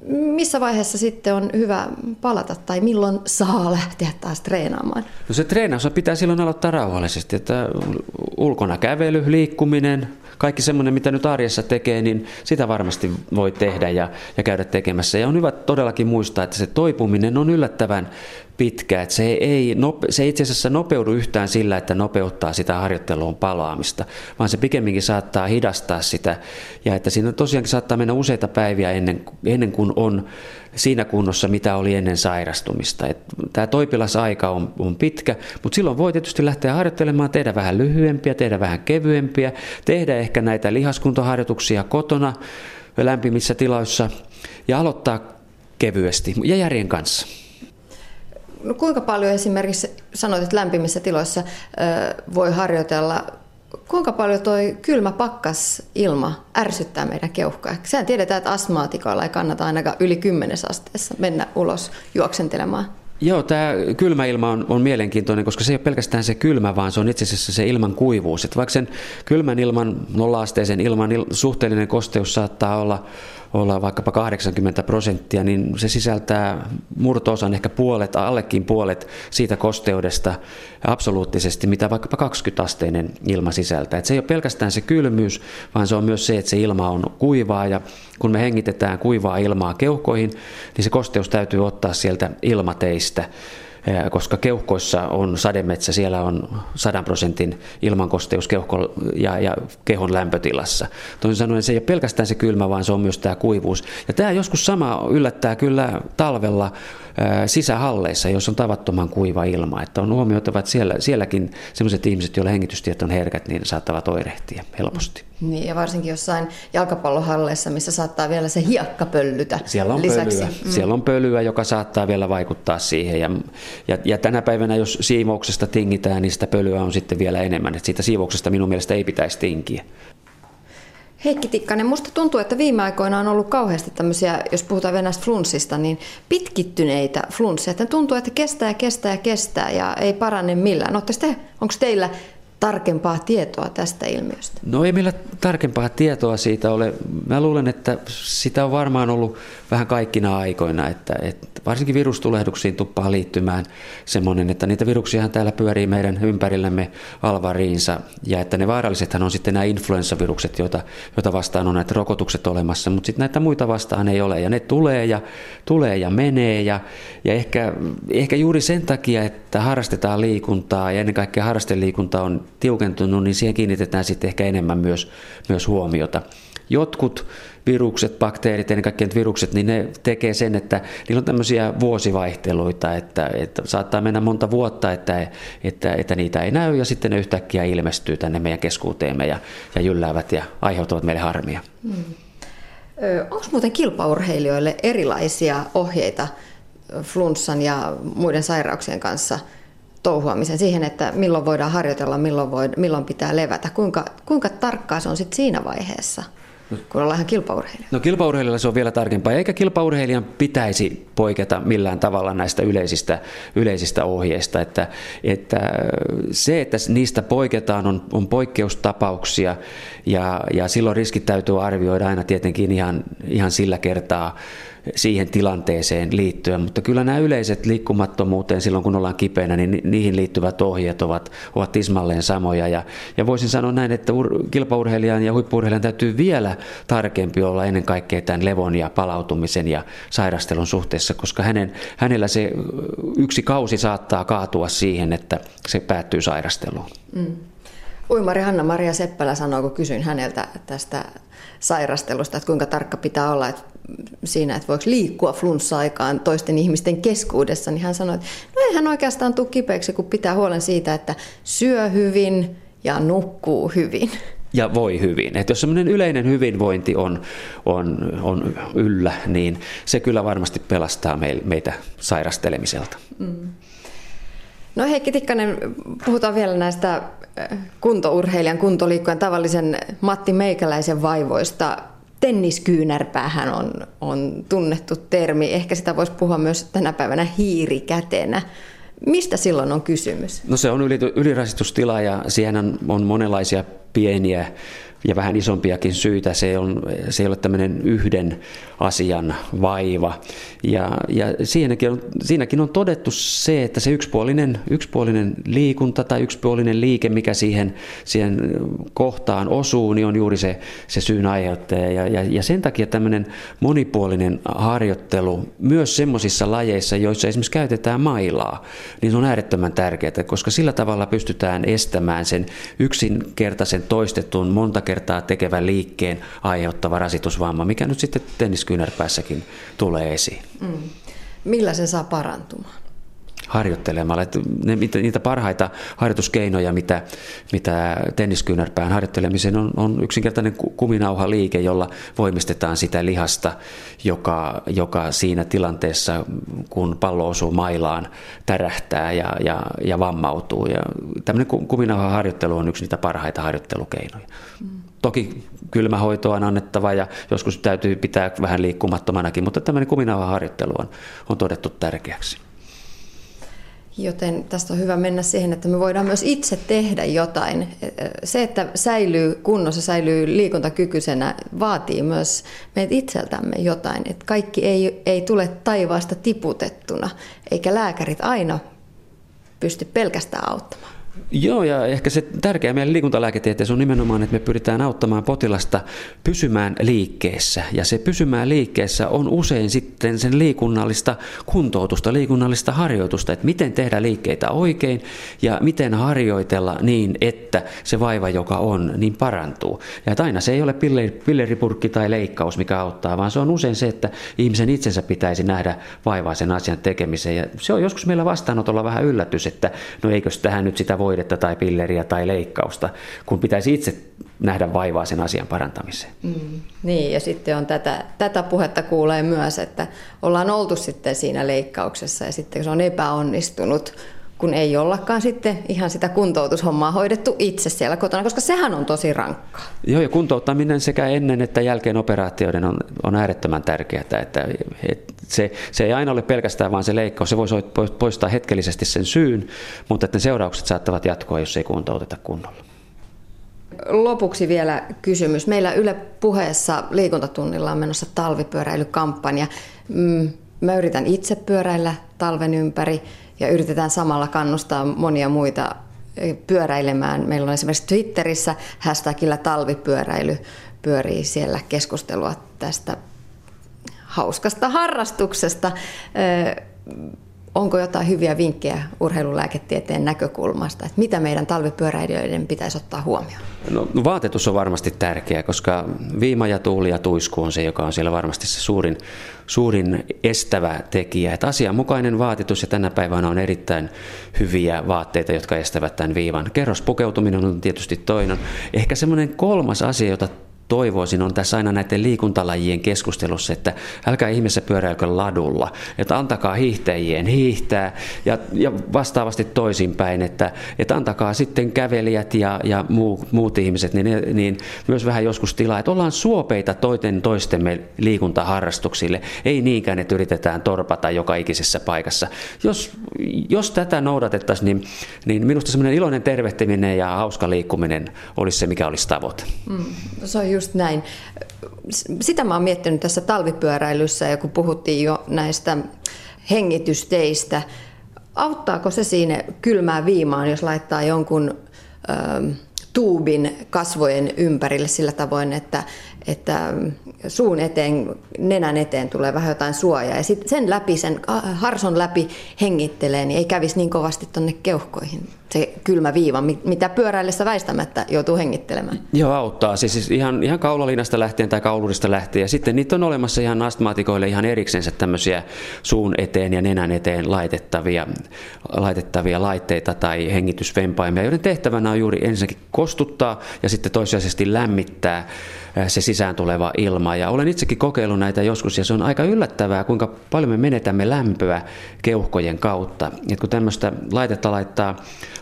Missä vaiheessa sitten on hyvä palata tai milloin saa lähteä taas treenaamaan? No se treenaus pitää silloin aloittaa rauhallisesti, että ulkona kävely, liikkuminen, kaikki semmoinen, mitä nyt arjessa tekee, niin sitä varmasti voi tehdä ja, ja käydä tekemässä. Ja on hyvä todellakin muistaa, että se toipuminen on yllättävän pitkä. Että se, ei, se itse asiassa nopeudu yhtään sillä, että nopeuttaa sitä harjoitteluun palaamista, vaan se pikemminkin saattaa hidastaa sitä. Ja että siinä tosiaankin saattaa mennä useita päiviä ennen, ennen kuin on siinä kunnossa, mitä oli ennen sairastumista. Et tämä toipilasaika on, on pitkä, mutta silloin voi tietysti lähteä harjoittelemaan, tehdä vähän lyhyempiä, tehdä vähän kevyempiä, tehdä ehkä näitä lihaskuntoharjoituksia kotona lämpimissä tiloissa ja aloittaa kevyesti ja järjen kanssa. No kuinka paljon esimerkiksi sanoit, että lämpimissä tiloissa voi harjoitella kuinka paljon toi kylmä pakkas ilma ärsyttää meidän keuhkoja? Sehän tiedetään, että astmaatikoilla ei kannata ainakaan yli 10 asteessa mennä ulos juoksentelemaan. Joo, tämä kylmä ilma on, on mielenkiintoinen, koska se ei ole pelkästään se kylmä, vaan se on itse asiassa se ilman kuivuus. Et vaikka sen kylmän ilman, nolla-asteisen ilman il, suhteellinen kosteus saattaa olla olla vaikkapa 80 prosenttia, niin se sisältää murtoosan ehkä puolet, allekin puolet siitä kosteudesta absoluuttisesti, mitä vaikkapa 20-asteinen ilma sisältää. Et se ei ole pelkästään se kylmyys, vaan se on myös se, että se ilma on kuivaa ja kun me hengitetään kuivaa ilmaa keuhkoihin, niin se kosteus täytyy ottaa sieltä ilmateistä koska keuhkoissa on sademetsä, siellä on 100 prosentin ilmankosteus keuhko ja, ja kehon lämpötilassa. Toisin sanoen se ei ole pelkästään se kylmä, vaan se on myös tämä kuivuus. Ja tämä joskus sama yllättää kyllä talvella sisähalleissa, jos on tavattoman kuiva ilma. Että on huomioitava, että siellä, sielläkin sellaiset ihmiset, joilla hengitystiet on herkät, niin saattavat oirehtia helposti. Niin, ja varsinkin jossain jalkapallohalleissa, missä saattaa vielä se hiekka pöllytä Siellä on lisäksi. pölyä, mm. Siellä on pölyä joka saattaa vielä vaikuttaa siihen. Ja, ja, ja tänä päivänä, jos siivouksesta tingitään, niin sitä pölyä on sitten vielä enemmän. Että siitä siivouksesta minun mielestä ei pitäisi tinkiä. Heikki Tikkanen, musta tuntuu, että viime aikoina on ollut kauheasti tämmöisiä, jos puhutaan venäjästä flunssista, niin pitkittyneitä flunsseja. Että tuntuu, että kestää kestää kestää ja ei parane millään. te, onko teillä tarkempaa tietoa tästä ilmiöstä? No ei meillä tarkempaa tietoa siitä ole. Mä luulen, että sitä on varmaan ollut vähän kaikkina aikoina, että, että varsinkin virustulehduksiin tuppaa liittymään semmoinen, että niitä viruksiahan täällä pyörii meidän ympärillämme alvariinsa ja että ne vaarallisethan on sitten nämä influenssavirukset, joita, joita vastaan on näitä rokotukset olemassa, mutta sitten näitä muita vastaan ei ole ja ne tulee ja, tulee ja menee ja, ja ehkä, ehkä juuri sen takia, että harrastetaan liikuntaa ja ennen kaikkea harrasteliikunta on tiukentunut, niin siihen kiinnitetään sitten ehkä enemmän myös, myös huomiota. Jotkut virukset, bakteerit, ennen kaikkea virukset, niin ne tekee sen, että niillä on tämmöisiä vuosivaihteluita, että, että saattaa mennä monta vuotta, että, että, että niitä ei näy ja sitten ne yhtäkkiä ilmestyy tänne meidän keskuuteemme ja, ja jylläävät ja aiheuttavat meille harmia. Hmm. Onko muuten kilpaurheilijoille erilaisia ohjeita flunssan ja muiden sairauksien kanssa touhuamisen, siihen, että milloin voidaan harjoitella, milloin, voi, milloin pitää levätä. Kuinka, kuinka tarkkaa se on sitten siinä vaiheessa? kun ollaan ihan kilpaurheilija? No kilpaurheilijalla se on vielä tarkempaa, eikä kilpaurheilijan pitäisi poiketa millään tavalla näistä yleisistä, yleisistä ohjeista. Että, että se, että niistä poiketaan, on, on poikkeustapauksia ja, ja silloin riskit täytyy arvioida aina tietenkin ihan, ihan sillä kertaa siihen tilanteeseen liittyen, mutta kyllä nämä yleiset liikkumattomuuteen silloin, kun ollaan kipeänä, niin niihin liittyvät ohjeet ovat, ovat tismalleen samoja. Ja, ja voisin sanoa näin, että ur, kilpaurheilijan ja huippuurheilijan täytyy vielä tarkempi olla ennen kaikkea tämän levon ja palautumisen ja sairastelun suhteessa, koska hänen, hänellä se yksi kausi saattaa kaatua siihen, että se päättyy sairasteluun. Mm. Uimari Hanna-Maria Seppälä sanoi, kun kysyin häneltä tästä sairastelusta, että kuinka tarkka pitää olla että siinä, että voiko liikkua flunssa-aikaan toisten ihmisten keskuudessa, niin hän sanoi, että no ei hän oikeastaan tule kipeäksi, kun pitää huolen siitä, että syö hyvin ja nukkuu hyvin. Ja voi hyvin. Että jos semmoinen yleinen hyvinvointi on, on, on yllä, niin se kyllä varmasti pelastaa meitä sairastelemiselta. Mm. No Heikki Tikkanen, puhutaan vielä näistä kuntourheilijan, kuntoliikkujan tavallisen Matti Meikäläisen vaivoista. Tenniskyynärpäähän on, on tunnettu termi. Ehkä sitä voisi puhua myös tänä päivänä hiirikätenä. Mistä silloin on kysymys? No se on ylirasitustila ja siihen on monenlaisia pieniä ja vähän isompiakin syitä. Se, on, se ei ole tämmöinen yhden asian vaiva. Ja, ja siinäkin, on, siinäkin on todettu se, että se yksipuolinen, yksipuolinen liikunta tai yksipuolinen liike, mikä siihen, siihen kohtaan osuu, niin on juuri se, se syyn aiheuttaja. Ja, ja, ja sen takia tämmöinen monipuolinen harjoittelu myös semmoisissa lajeissa, joissa esimerkiksi käytetään mailaa, niin se on äärettömän tärkeää, koska sillä tavalla pystytään estämään sen yksinkertaisen toistetun monta kertaa tekevän liikkeen aiheuttava rasitusvamma, mikä nyt sitten tenniskyynärpäässäkin tulee esiin. Mm. Millä se saa parantumaan? Harjoittelemalla. Että ne, niitä parhaita harjoituskeinoja, mitä, mitä tenniskyynärpään harjoittelemiseen on, on yksinkertainen kuminauhaliike, jolla voimistetaan sitä lihasta, joka, joka siinä tilanteessa, kun pallo osuu mailaan, tärähtää ja, ja, ja vammautuu. Ja tämmöinen kuminauhaharjoittelu on yksi niitä parhaita harjoittelukeinoja. Toki kylmähoitoa on annettava ja joskus täytyy pitää vähän liikkumattomanakin, mutta tämmöinen kuminauhaharjoittelu on, on todettu tärkeäksi. Joten tästä on hyvä mennä siihen, että me voidaan myös itse tehdä jotain. Se, että säilyy kunnossa, säilyy liikuntakykyisenä, vaatii myös meitä itseltämme jotain. Että kaikki ei, ei tule taivaasta tiputettuna, eikä lääkärit aina pysty pelkästään auttamaan. Joo, ja ehkä se tärkeä meidän liikuntalääketieteessä on nimenomaan, että me pyritään auttamaan potilasta pysymään liikkeessä. Ja se pysymään liikkeessä on usein sitten sen liikunnallista kuntoutusta, liikunnallista harjoitusta, että miten tehdä liikkeitä oikein ja miten harjoitella niin, että se vaiva, joka on, niin parantuu. Ja että aina se ei ole pilleripurkki tai leikkaus, mikä auttaa, vaan se on usein se, että ihmisen itsensä pitäisi nähdä vaivaa sen asian tekemiseen. Ja se on joskus meillä vastaanotolla vähän yllätys, että no eikös tähän nyt sitä voidetta tai pilleriä tai leikkausta, kun pitäisi itse nähdä vaivaa sen asian parantamiseen. Mm, niin, ja sitten on tätä, tätä puhetta kuulee myös, että ollaan oltu sitten siinä leikkauksessa ja sitten se on epäonnistunut, kun ei ollakaan sitten ihan sitä kuntoutushommaa hoidettu itse siellä kotona, koska sehän on tosi rankkaa. Joo, ja kuntouttaminen sekä ennen että jälkeen operaatioiden on, on äärettömän tärkeää, että, että se, se ei aina ole pelkästään vain se leikkaus, se voi poistaa hetkellisesti sen syyn, mutta että ne seuraukset saattavat jatkua, jos ei kuntouteta kunnolla. Lopuksi vielä kysymys. Meillä Yle puheessa liikuntatunnilla on menossa talvipyöräilykampanja. Mm, mä yritän itse pyöräillä talven ympäri ja yritetään samalla kannustaa monia muita pyöräilemään. Meillä on esimerkiksi Twitterissä hashtagillä talvipyöräily pyörii siellä keskustelua tästä hauskasta harrastuksesta. Onko jotain hyviä vinkkejä urheilulääketieteen näkökulmasta, että mitä meidän talvipyöräilijöiden pitäisi ottaa huomioon? No, vaatetus on varmasti tärkeä, koska viima ja tuuli ja tuisku on se, joka on siellä varmasti se suurin, suurin estävä tekijä. Että asianmukainen vaatetus ja tänä päivänä on erittäin hyviä vaatteita, jotka estävät tämän viivan. Kerrospukeutuminen on tietysti toinen. Ehkä semmoinen kolmas asia, jota toivoisin on tässä aina näiden liikuntalajien keskustelussa, että älkää ihmeessä pyöräilkö ladulla, että antakaa hiihtäjien hiihtää ja, ja vastaavasti toisinpäin, että, että antakaa sitten kävelijät ja, ja muu, muut ihmiset, niin, niin myös vähän joskus tilaa, että ollaan suopeita toiten toistemme liikuntaharrastuksille, ei niinkään, että yritetään torpata joka ikisessä paikassa. Jos, jos tätä noudatettaisiin, niin, niin minusta semmoinen iloinen tervehtiminen ja hauska liikkuminen olisi se, mikä olisi tavoite. Mm, se on just näin. Sitä mä oon miettinyt tässä talvipyöräilyssä ja kun puhuttiin jo näistä hengitysteistä, auttaako se siinä kylmää viimaan, jos laittaa jonkun... Öö, tuubin kasvojen ympärille sillä tavoin, että, että suun eteen, nenän eteen tulee vähän jotain suojaa. Ja sitten sen läpi, sen harson läpi hengittelee, niin ei kävisi niin kovasti tuonne keuhkoihin se kylmä viiva, mitä pyöräillessä väistämättä joutuu hengittelemään. Joo, auttaa. Siis, siis ihan, ihan kaulalinasta lähtien tai kaulurista lähtien. Ja sitten niitä on olemassa ihan astmaatikoille ihan eriksensä tämmöisiä suun eteen ja nenän eteen laitettavia, laitettavia laitteita tai hengitysvempaimia, joiden tehtävänä on juuri ensinnäkin kostuttaa ja sitten toisiaisesti lämmittää se sisään tuleva ilma. Ja olen itsekin kokeillut näitä joskus ja se on aika yllättävää, kuinka paljon me menetämme lämpöä keuhkojen kautta. Et kun tämmöistä laitetta laittaa,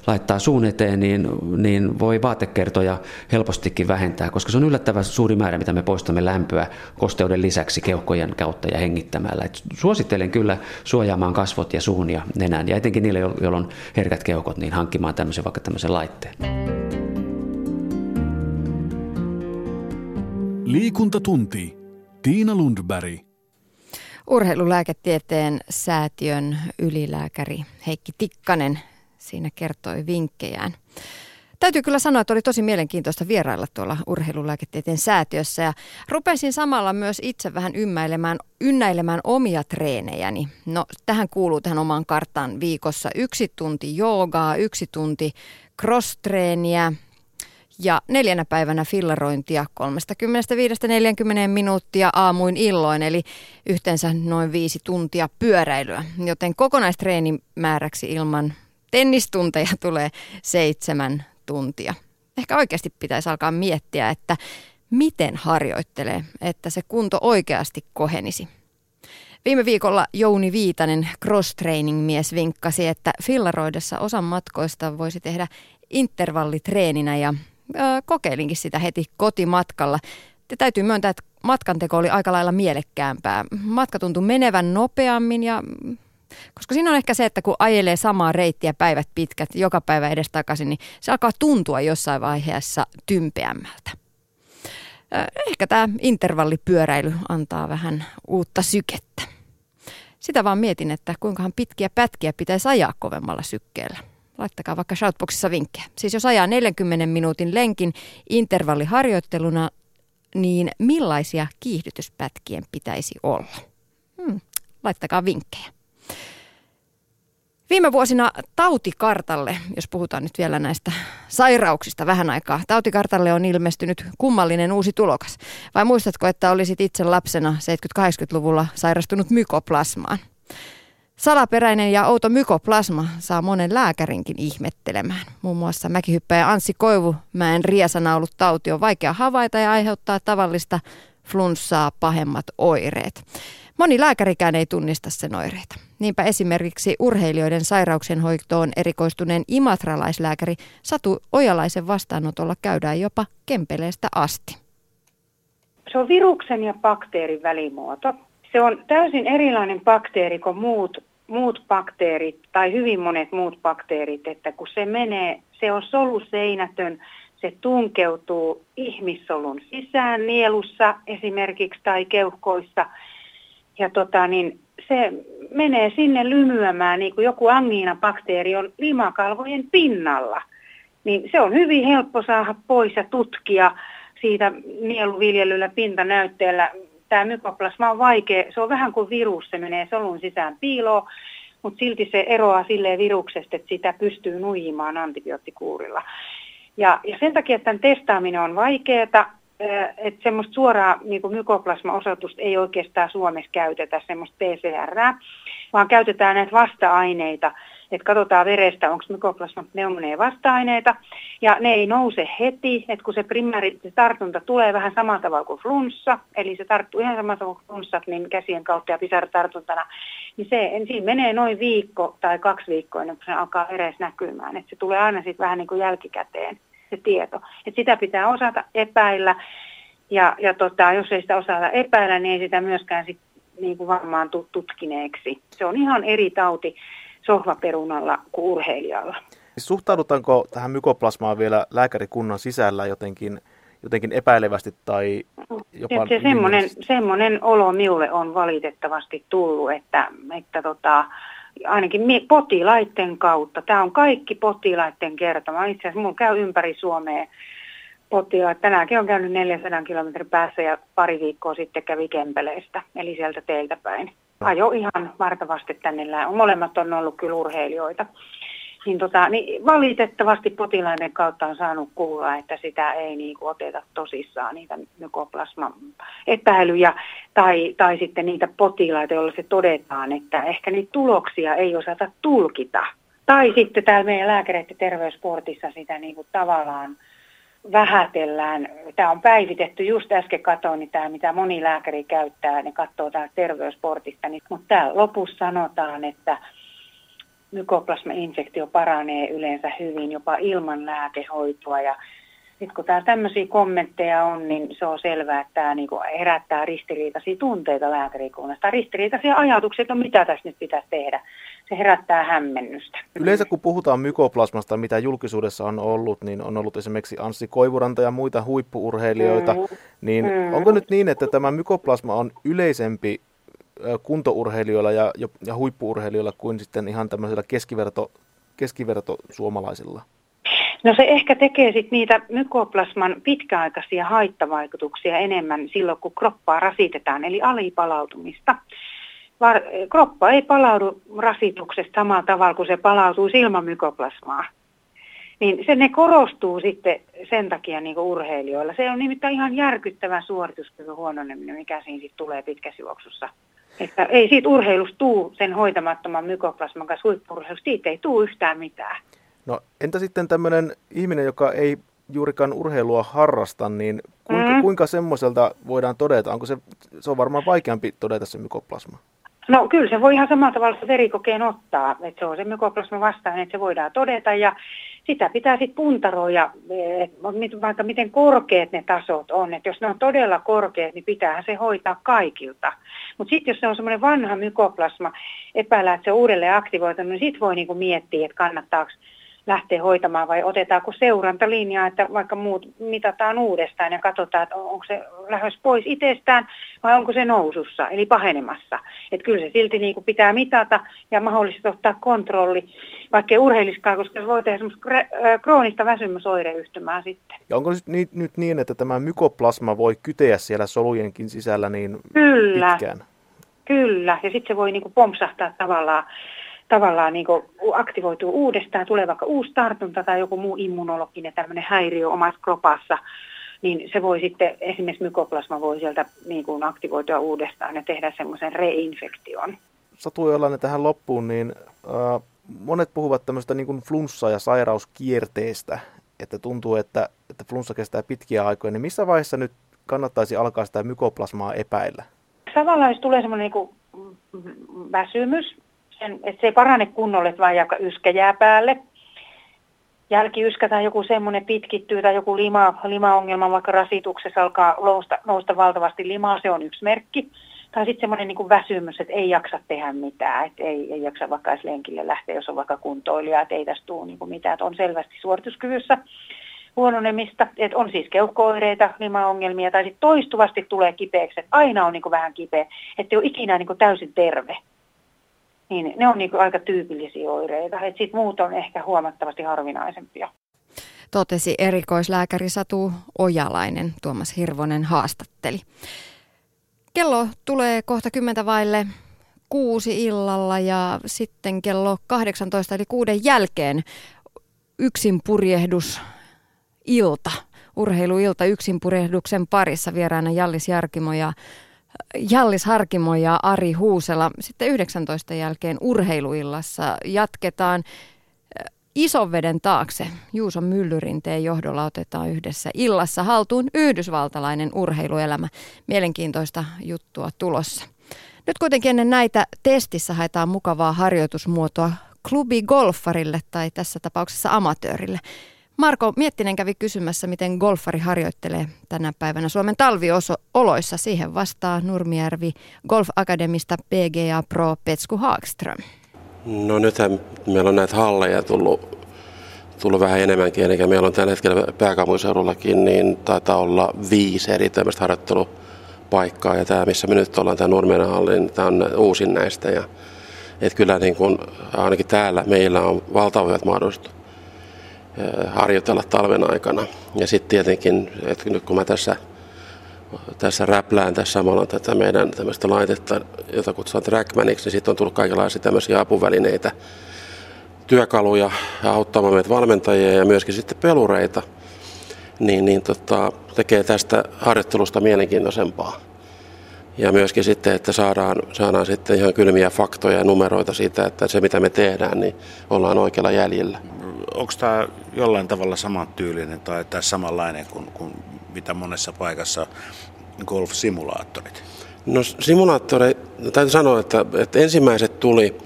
laittaa suun eteen, niin, niin voi vaatekertoja helpostikin vähentää, koska se on yllättävän suuri määrä, mitä me poistamme lämpöä kosteuden lisäksi keuhkojen kautta ja hengittämällä. Et suosittelen kyllä suojaamaan kasvot ja suun ja nenän, ja etenkin niille, joilla on herkät keuhkot, niin hankkimaan tämmöisen, vaikka tämmöisen laitteen. Liikuntatunti. Tiina Lundberg. Urheilulääketieteen säätiön ylilääkäri Heikki Tikkanen siinä kertoi vinkkejään. Täytyy kyllä sanoa, että oli tosi mielenkiintoista vierailla tuolla urheilulääketieteen säätiössä ja rupesin samalla myös itse vähän ymmäilemään, ynnäilemään omia treenejäni. No tähän kuuluu tähän omaan karttaan viikossa yksi tunti joogaa, yksi tunti cross-treeniä, ja neljänä päivänä fillarointia 35-40 minuuttia aamuin illoin, eli yhteensä noin viisi tuntia pyöräilyä. Joten kokonaistreenimäräksi ilman tennistunteja tulee seitsemän tuntia. Ehkä oikeasti pitäisi alkaa miettiä, että miten harjoittelee, että se kunto oikeasti kohenisi. Viime viikolla Jouni Viitanen, cross-training-mies, vinkkasi, että fillaroidessa osan matkoista voisi tehdä intervallitreeninä ja kokeilinkin sitä heti kotimatkalla. Te täytyy myöntää, että matkanteko oli aika lailla mielekkäämpää. Matka tuntui menevän nopeammin ja koska siinä on ehkä se, että kun ajelee samaa reittiä päivät pitkät, joka päivä edestakaisin, niin se alkaa tuntua jossain vaiheessa tympeämmältä. Ehkä tämä intervallipyöräily antaa vähän uutta sykettä. Sitä vaan mietin, että kuinkahan pitkiä pätkiä pitäisi ajaa kovemmalla sykkeellä. Laittakaa vaikka shoutboxissa vinkkejä. Siis jos ajaa 40 minuutin lenkin intervalliharjoitteluna, niin millaisia kiihdytyspätkien pitäisi olla? Hmm, laittakaa vinkkejä. Viime vuosina tautikartalle, jos puhutaan nyt vielä näistä sairauksista vähän aikaa, tautikartalle on ilmestynyt kummallinen uusi tulokas. Vai muistatko, että olisit itse lapsena 70-80-luvulla sairastunut mykoplasmaan? Salaperäinen ja outo mykoplasma saa monen lääkärinkin ihmettelemään. Muun muassa mäkihyppäjä Anssi Koivumäen riesanaulut tauti on vaikea havaita ja aiheuttaa tavallista flunssaa pahemmat oireet. Moni lääkärikään ei tunnista sen oireita. Niinpä esimerkiksi urheilijoiden sairauksien hoitoon erikoistuneen imatralaislääkäri Satu Ojalaisen vastaanotolla käydään jopa kempeleestä asti. Se on viruksen ja bakteerin välimuoto. Se on täysin erilainen bakteeri kuin muut muut bakteerit tai hyvin monet muut bakteerit, että kun se menee, se on soluseinätön, se tunkeutuu ihmissolun sisään nielussa esimerkiksi tai keuhkoissa ja tota, niin se menee sinne lymyämään niin kuin joku angiinabakteeri on limakalvojen pinnalla. Niin se on hyvin helppo saada pois ja tutkia siitä nieluviljelyllä pintanäytteellä tämä mykoplasma on vaikea, se on vähän kuin virus, se menee solun sisään piiloon, mutta silti se eroaa silleen viruksesta, että sitä pystyy nuijimaan antibioottikuurilla. Ja, ja sen takia tämän testaaminen on vaikeaa, että semmoista suoraa niin mykoplasma-osoitusta ei oikeastaan Suomessa käytetä, semmoista PCR, vaan käytetään näitä vasta-aineita, että katsotaan verestä, onko mykoplasma pneumoneen vasta-aineita. Ja ne ei nouse heti, että kun se primääri se tartunta tulee vähän samalla tavalla kuin flunssa, eli se tarttuu ihan samalla tavalla kuin flunssat, niin käsien kautta ja pisaratartuntana, niin se, siinä menee noin viikko tai kaksi viikkoa ennen kuin se alkaa edes näkymään. Että se tulee aina sitten vähän niin kuin jälkikäteen se tieto. Että sitä pitää osata epäillä, ja, ja tota, jos ei sitä osata epäillä, niin ei sitä myöskään sit, niin kuin varmaan tutkineeksi. Se on ihan eri tauti sohvaperunalla kuin urheilijalla. Suhtaudutaanko tähän mykoplasmaan vielä lääkärikunnan sisällä jotenkin, jotenkin epäilevästi tai jopa... Se, semmoinen, semmoinen olo minulle on valitettavasti tullut, että, että tota, ainakin potilaiden kautta. Tämä on kaikki potilaiden kertoma. Itse asiassa minulla käy ympäri Suomea potilaat. Tänäänkin on käynyt 400 kilometrin päässä ja pari viikkoa sitten kävi Kempeleistä, eli sieltä teiltä päin. Ajo ihan vartavasti tänne. Molemmat on ollut kyllä urheilijoita. Niin, tota, niin valitettavasti potilaiden kautta on saanut kuulla, että sitä ei niin kuin, oteta tosissaan, niitä mykoplasman epäilyjä, tai, tai sitten niitä potilaita, joilla se todetaan, että ehkä niitä tuloksia ei osata tulkita. Tai sitten täällä meidän lääkäreiden terveysportissa sitä niin kuin, tavallaan vähätellään. Tämä on päivitetty, just äsken katsoin, niin tämä mitä moni lääkäri käyttää, ne katsoo täällä terveysportista, niin, mutta täällä lopussa sanotaan, että mykoplasma-infektio paranee yleensä hyvin jopa ilman lääkehoitoa ja sitten kun täällä tämmöisiä kommentteja on, niin se on selvää, että tämä niinku herättää ristiriitaisia tunteita lääkärikunnasta. Ristiriitaisia ajatuksia, että no mitä tässä nyt pitäisi tehdä. Se herättää hämmennystä. Yleensä kun puhutaan mykoplasmasta, mitä julkisuudessa on ollut, niin on ollut esimerkiksi Anssi Koivuranta ja muita huippuurheilijoita. Mm. Niin mm. onko nyt niin, että tämä mykoplasma on yleisempi kuntourheilijoilla ja, ja huippuurheilijoilla kuin sitten ihan tämmöisellä keskiverto, keskiverto suomalaisilla? No se ehkä tekee sit niitä mykoplasman pitkäaikaisia haittavaikutuksia enemmän silloin, kun kroppaa rasitetaan, eli alipalautumista. Var, kroppa ei palaudu rasituksesta samalla tavalla kuin se palautuu ilman mykoplasmaa. Niin se ne korostuu sitten sen takia niin urheilijoilla. Se on nimittäin ihan järkyttävä suorituskyvyn huononeminen, mikä siinä sitten tulee pitkässä juoksussa. Että ei siitä urheilusta tuu sen hoitamattoman mykoplasman kanssa huippurheilusta, siitä ei tule yhtään mitään. No entä sitten tämmöinen ihminen, joka ei juurikaan urheilua harrasta, niin kuinka, mm. kuinka semmoiselta voidaan todeta? Onko se, se on varmaan vaikeampi todeta se mykoplasma? No kyllä se voi ihan samalla tavalla verikokeen ottaa, että se on se mykoplasma vastaan, että se voidaan todeta. Ja sitä pitää sitten puntaroida, että vaikka miten korkeat ne tasot on, että jos ne on todella korkeat, niin pitäähän se hoitaa kaikilta. Mutta sitten jos se on semmoinen vanha mykoplasma, epäillä, että se uudelleen aktivoitunut, niin sitten voi niinku miettiä, että kannattaako lähteä hoitamaan vai otetaanko seurantalinjaa, että vaikka muut mitataan uudestaan ja katsotaan, että onko se lähes pois itsestään vai onko se nousussa, eli pahenemassa. Että kyllä se silti niin kuin pitää mitata ja mahdollisesti ottaa kontrolli, vaikka ei urheiliskaan, koska se voi tehdä semmoista kroonista väsymysoireyhtymää sitten. Ja onko nyt, nyt niin, että tämä mykoplasma voi kyteä siellä solujenkin sisällä niin kyllä, pitkään? Kyllä, ja sitten se voi niin kuin pompsahtaa tavallaan tavallaan niin aktivoituu uudestaan, tulee vaikka uusi tartunta tai joku muu immunologinen tämmöinen häiriö omassa kropassa, niin se voi sitten, esimerkiksi mykoplasma voi sieltä niin kuin aktivoitua uudestaan ja tehdä semmoisen reinfektion. Satu Jolainen tähän loppuun, niin äh, monet puhuvat tämmöistä niin kuin flunssa- ja sairauskierteestä, että tuntuu, että, että flunssa kestää pitkiä aikoja, niin missä vaiheessa nyt kannattaisi alkaa sitä mykoplasmaa epäillä? Tavallaan jos tulee semmoinen niin väsymys, sen, että se ei parane kunnolle, että vaan yskä jää päälle. Jälkiyskä tai joku semmoinen pitkittyy tai joku lima, limaongelma, vaikka rasituksessa alkaa nousta, nousta valtavasti limaa, se on yksi merkki. Tai sitten semmoinen niin väsymys, että ei jaksa tehdä mitään, että ei, ei jaksa vaikka edes lenkille lähteä, jos on vaikka kuntoilija, että ei tästä tule niin mitään, että on selvästi suorituskyvyssä huononemista, että on siis keuhkooireita, limaongelmia tai sitten toistuvasti tulee kipeäksi, että aina on niin vähän kipeä, että ei ole ikinä niin täysin terve niin ne on niin aika tyypillisiä oireita. Sitten muut on ehkä huomattavasti harvinaisempia. Totesi erikoislääkäri Satu Ojalainen, Tuomas Hirvonen haastatteli. Kello tulee kohta kymmentä vaille kuusi illalla ja sitten kello 18 eli kuuden jälkeen yksin purjehdus ilta, urheiluilta yksin purjehduksen parissa vieraana Jallis Jarkimo ja Jallis Harkimo ja Ari Huusela. Sitten 19 jälkeen urheiluillassa jatketaan ison veden taakse. Juuson Myllyrinteen johdolla otetaan yhdessä illassa haltuun yhdysvaltalainen urheiluelämä. Mielenkiintoista juttua tulossa. Nyt kuitenkin ennen näitä testissä haetaan mukavaa harjoitusmuotoa klubigolfarille tai tässä tapauksessa amatöörille. Marko Miettinen kävi kysymässä, miten golfari harjoittelee tänä päivänä Suomen talvioloissa. Siihen vastaa Nurmijärvi Golf Akademista PGA Pro Petsku Haagström. No nythän meillä on näitä halleja tullut, tullut vähän enemmänkin, eli meillä on tällä hetkellä pääkaupunkiseudullakin, niin taitaa olla viisi eri tämmöistä harjoittelupaikkaa, ja tämä, missä me nyt ollaan, tämä Nurmijärven halli, niin tämä on uusin näistä, ja että kyllä niin kuin, ainakin täällä meillä on valtavat mahdollisuudet harjoitella talven aikana. Ja sitten tietenkin, että nyt kun mä tässä, tässä räplään tässä samalla tätä meidän tämmöistä laitetta, jota kutsutaan Trackmaniksi, niin sitten on tullut kaikenlaisia tämmöisiä apuvälineitä, työkaluja auttamaan meitä valmentajia ja myöskin sitten pelureita, niin, niin tota, tekee tästä harjoittelusta mielenkiintoisempaa. Ja myöskin sitten, että saadaan, saadaan sitten ihan kylmiä faktoja ja numeroita siitä, että se mitä me tehdään, niin ollaan oikealla jäljellä onko tämä jollain tavalla samantyylinen tai, tai samanlainen kuin, kuin mitä monessa paikassa golf-simulaattorit? No simulaattori, täytyy sanoa, että, että ensimmäiset tuli,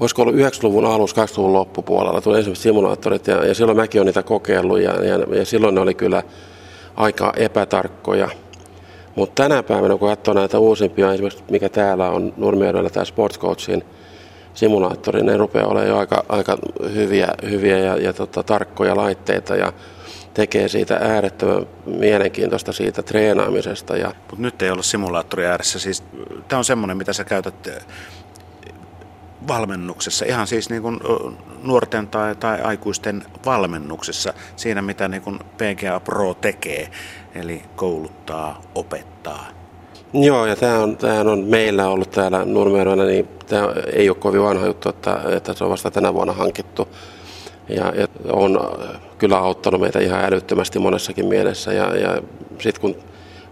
olisiko ollut 90-luvun alussa, 20-luvun loppupuolella, tuli ensimmäiset simulaattorit ja, ja silloin mäkin olen niitä kokeillut ja, ja, ja silloin ne oli kyllä aika epätarkkoja. Mutta tänä päivänä, kun katsoo näitä uusimpia, esimerkiksi mikä täällä on Nurmijärvellä tämä Sports Coachin simulaattori, ne rupeaa olemaan jo aika, aika hyviä, hyviä ja, ja tota, tarkkoja laitteita ja tekee siitä äärettömän mielenkiintoista siitä treenaamisesta. Ja... Mut nyt ei olla simulaattori ääressä. Siis, tämä on semmoinen, mitä sä käytät valmennuksessa, ihan siis niin kuin nuorten tai, tai aikuisten valmennuksessa, siinä mitä niin kuin PGA Pro tekee, eli kouluttaa, opettaa. Joo, ja tämä on, tämä on meillä ollut täällä Nurmijärvellä, niin tämä ei ole kovin vanha juttu, että, että se on vasta tänä vuonna hankittu. Ja, ja on kyllä auttanut meitä ihan älyttömästi monessakin mielessä. Ja, ja sitten kun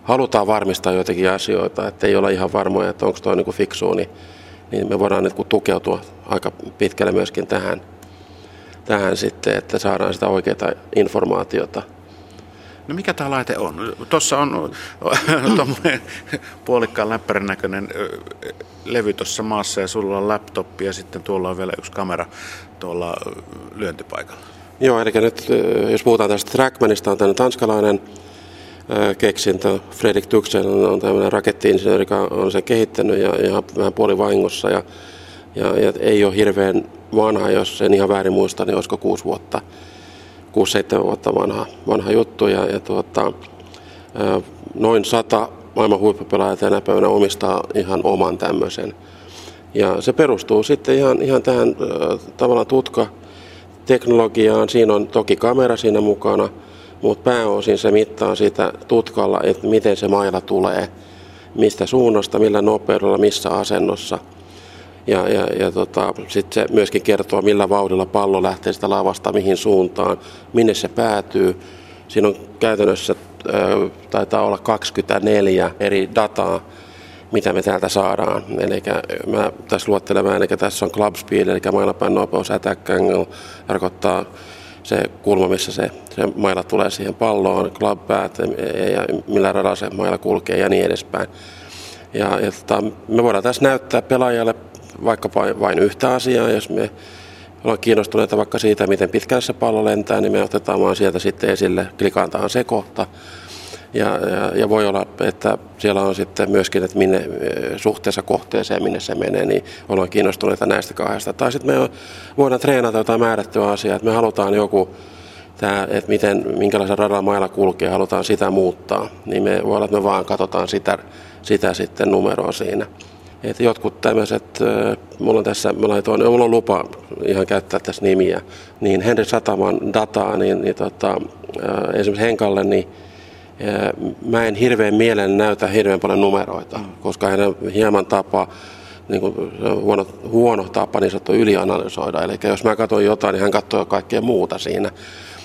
halutaan varmistaa joitakin asioita, että ei olla ihan varmoja, että onko tuo niin fiksu, niin, niin me voidaan niin tukeutua aika pitkälle myöskin tähän, tähän sitten, että saadaan sitä oikeaa informaatiota. No mikä tämä laite on? Tuossa on tuommoinen puolikkaan läppärin näköinen levy tuossa maassa ja sulla on laptoppi ja sitten tuolla on vielä yksi kamera tuolla lyöntipaikalla. Joo, eli nyt jos puhutaan tästä Trackmanista, on tämmöinen tanskalainen keksintö. Fredrik Tuxen on tämmöinen rakettiinsinööri, joka on sen kehittänyt ja, ja vähän puolivahingossa ja, ja, ja, ei ole hirveän vanha, jos en ihan väärin muista, niin olisiko kuusi vuotta 6-7 vuotta vanha, vanha juttu ja, ja tuota, noin sata maailman huippupelaajaa tänä päivänä omistaa ihan oman tämmöisen. Ja se perustuu sitten ihan, ihan tähän äh, tavallaan tutka-teknologiaan. Siinä on toki kamera siinä mukana, mutta pääosin se mittaa siitä tutkalla, että miten se maila tulee, mistä suunnasta, millä nopeudella, missä asennossa – ja, ja, ja tota, sitten se myöskin kertoo, millä vauhdilla pallo lähtee sitä lavasta, mihin suuntaan, minne se päätyy. Siinä on käytännössä taitaa olla 24 eri dataa, mitä me täältä saadaan. Eli mä tässä luottelemaan, eli tässä on club speed, eli mailapäin nopeus, attack angle, tarkoittaa se kulma, missä se, se maila tulee siihen palloon, club path, ja millä radalla se maila kulkee ja niin edespäin. Ja, ja tota, me voidaan tässä näyttää pelaajalle vaikka vain yhtä asiaa, jos me ollaan kiinnostuneita vaikka siitä, miten pitkälle se pallo lentää, niin me otetaan vaan sieltä sitten esille, klikataan se kohta. Ja, ja, ja voi olla, että siellä on sitten myöskin, että minne suhteessa kohteeseen, minne se menee, niin ollaan kiinnostuneita näistä kahdesta. Tai sitten me voidaan treenata jotain määrättyä asiaa, että me halutaan joku, tämä, että miten, minkälaisen radan mailla kulkee, halutaan sitä muuttaa, niin me voi olla, että me vaan katsotaan sitä, sitä sitten numeroa siinä. Et jotkut tämmöiset, mulla on tässä, mä laitoin, mulla on lupa ihan käyttää tässä nimiä, niin Henri Sataman dataa, niin, niin tota, esimerkiksi Henkalle, niin mä en hirveän mielen näytä hirveän paljon numeroita, mm. koska hän on hieman tapa, niin kuin, huono, huono tapa niin sanottu ylianalysoida. Eli jos mä katson jotain, niin hän katsoo kaikkea muuta siinä.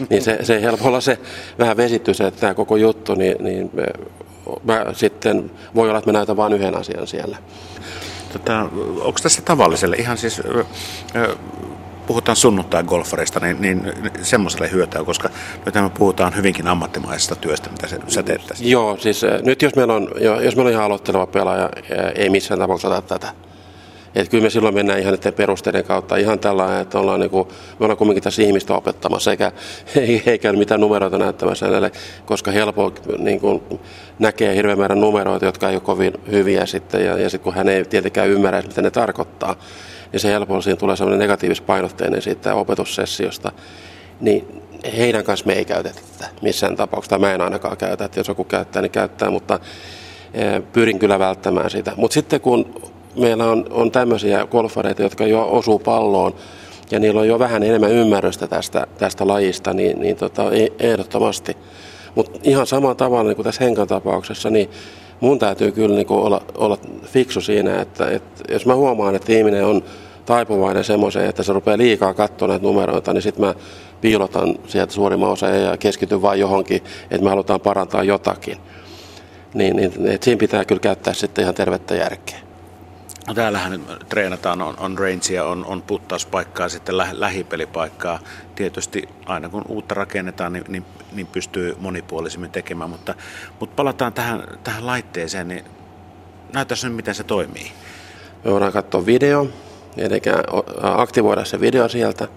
Niin se, se helpolla se vähän vesittyy se, että tämä koko juttu, niin, niin mä sitten voi olla, että mä näytän vain yhden asian siellä. Tota, onko tässä tavalliselle ihan siis puhutaan sunnuntai-golfareista, niin, niin semmoiselle hyötyä, koska nyt me puhutaan hyvinkin ammattimaisesta työstä, mitä sä teet tässä. Joo, siis nyt jos meillä on, jos meillä on ihan aloitteleva pelaaja, ei missään tapauksessa tätä että kyllä me silloin mennään ihan näiden perusteiden kautta ihan tällä että ollaan niin kuin, me ollaan kuitenkin tässä ihmistä opettamassa, eikä, eikä mitään numeroita näyttämässä hänelle, koska helppo niin kuin, näkee hirveän määrän numeroita, jotka ei ole kovin hyviä sitten, ja, ja sitten kun hän ei tietenkään ymmärrä, mitä ne tarkoittaa, niin se helpolla siinä tulee sellainen negatiivispainotteinen siitä opetussessiosta, niin heidän kanssa me ei käytetä tätä missään tapauksessa, tai mä en ainakaan käytä, että jos joku käyttää, niin käyttää, mutta eh, pyrin kyllä välttämään sitä. Mutta sitten kun meillä on, on tämmöisiä golfareita, jotka jo osuu palloon ja niillä on jo vähän enemmän ymmärrystä tästä, tästä lajista, niin, niin tota, e, ehdottomasti. Mutta ihan samalla tavalla niin kuin tässä Henkan tapauksessa, niin mun täytyy kyllä niin kuin olla, olla fiksu siinä, että, että jos mä huomaan, että ihminen on taipuvainen semmoiseen, että se rupeaa liikaa katsoa näitä numeroita, niin sitten mä piilotan sieltä suurimman osa ja keskityn vain johonkin, että me halutaan parantaa jotakin. Niin, niin että siinä pitää kyllä käyttää sitten ihan tervettä järkeä. No täällähän nyt treenataan, on, on rangea, on, on puttauspaikkaa, sitten lä, lähipelipaikkaa. Tietysti aina kun uutta rakennetaan, niin, niin, niin pystyy monipuolisemmin tekemään, mutta, mutta palataan tähän, tähän laitteeseen, niin näyttäisi nyt miten se toimii. Me voidaan katsoa video, eli aktivoida se video sieltä.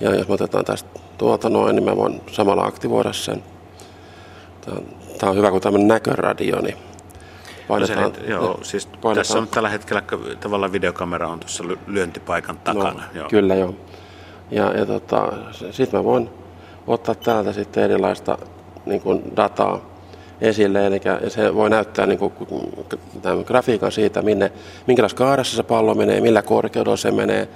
Ja jos me otetaan tästä tuolta noin, niin mä voin samalla aktivoida sen. Tämä on, hyvä kuin tämmöinen näköradio, niin Painetaan, no se, joo, siis painetaan. tässä on tällä hetkellä tavallaan videokamera on tuossa lyöntipaikan no, takana. No, joo. Kyllä joo. Ja, ja tota, sitten mä voin ottaa täältä sitten erilaista niin kuin dataa esille, eli se voi näyttää niin kuin, tämän grafiikan siitä, minne, minkälaisessa kaarassa se pallo menee, millä korkeudella se menee.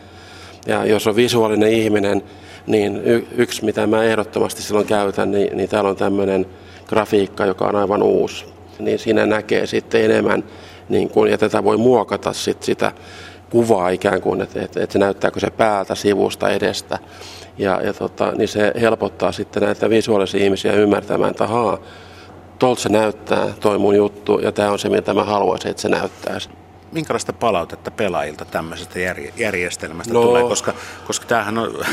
Ja jos on visuaalinen ihminen, niin y- yksi, mitä mä ehdottomasti silloin käytän, niin, niin täällä on tämmöinen grafiikka, joka on aivan uusi niin siinä näkee sitten enemmän, niin kuin, ja tätä voi muokata sit sitä kuvaa ikään kuin, että, että, että se näyttääkö se päältä, sivusta, edestä. Ja, ja tota, niin se helpottaa sitten näitä visuaalisia ihmisiä ymmärtämään, että ahaa, tuolta se näyttää, toi mun juttu, ja tämä on se, mitä mä haluaisin, että se näyttäisi minkälaista palautetta pelaajilta tämmöisestä järjestelmästä no. tulee, koska, koska tämähän on,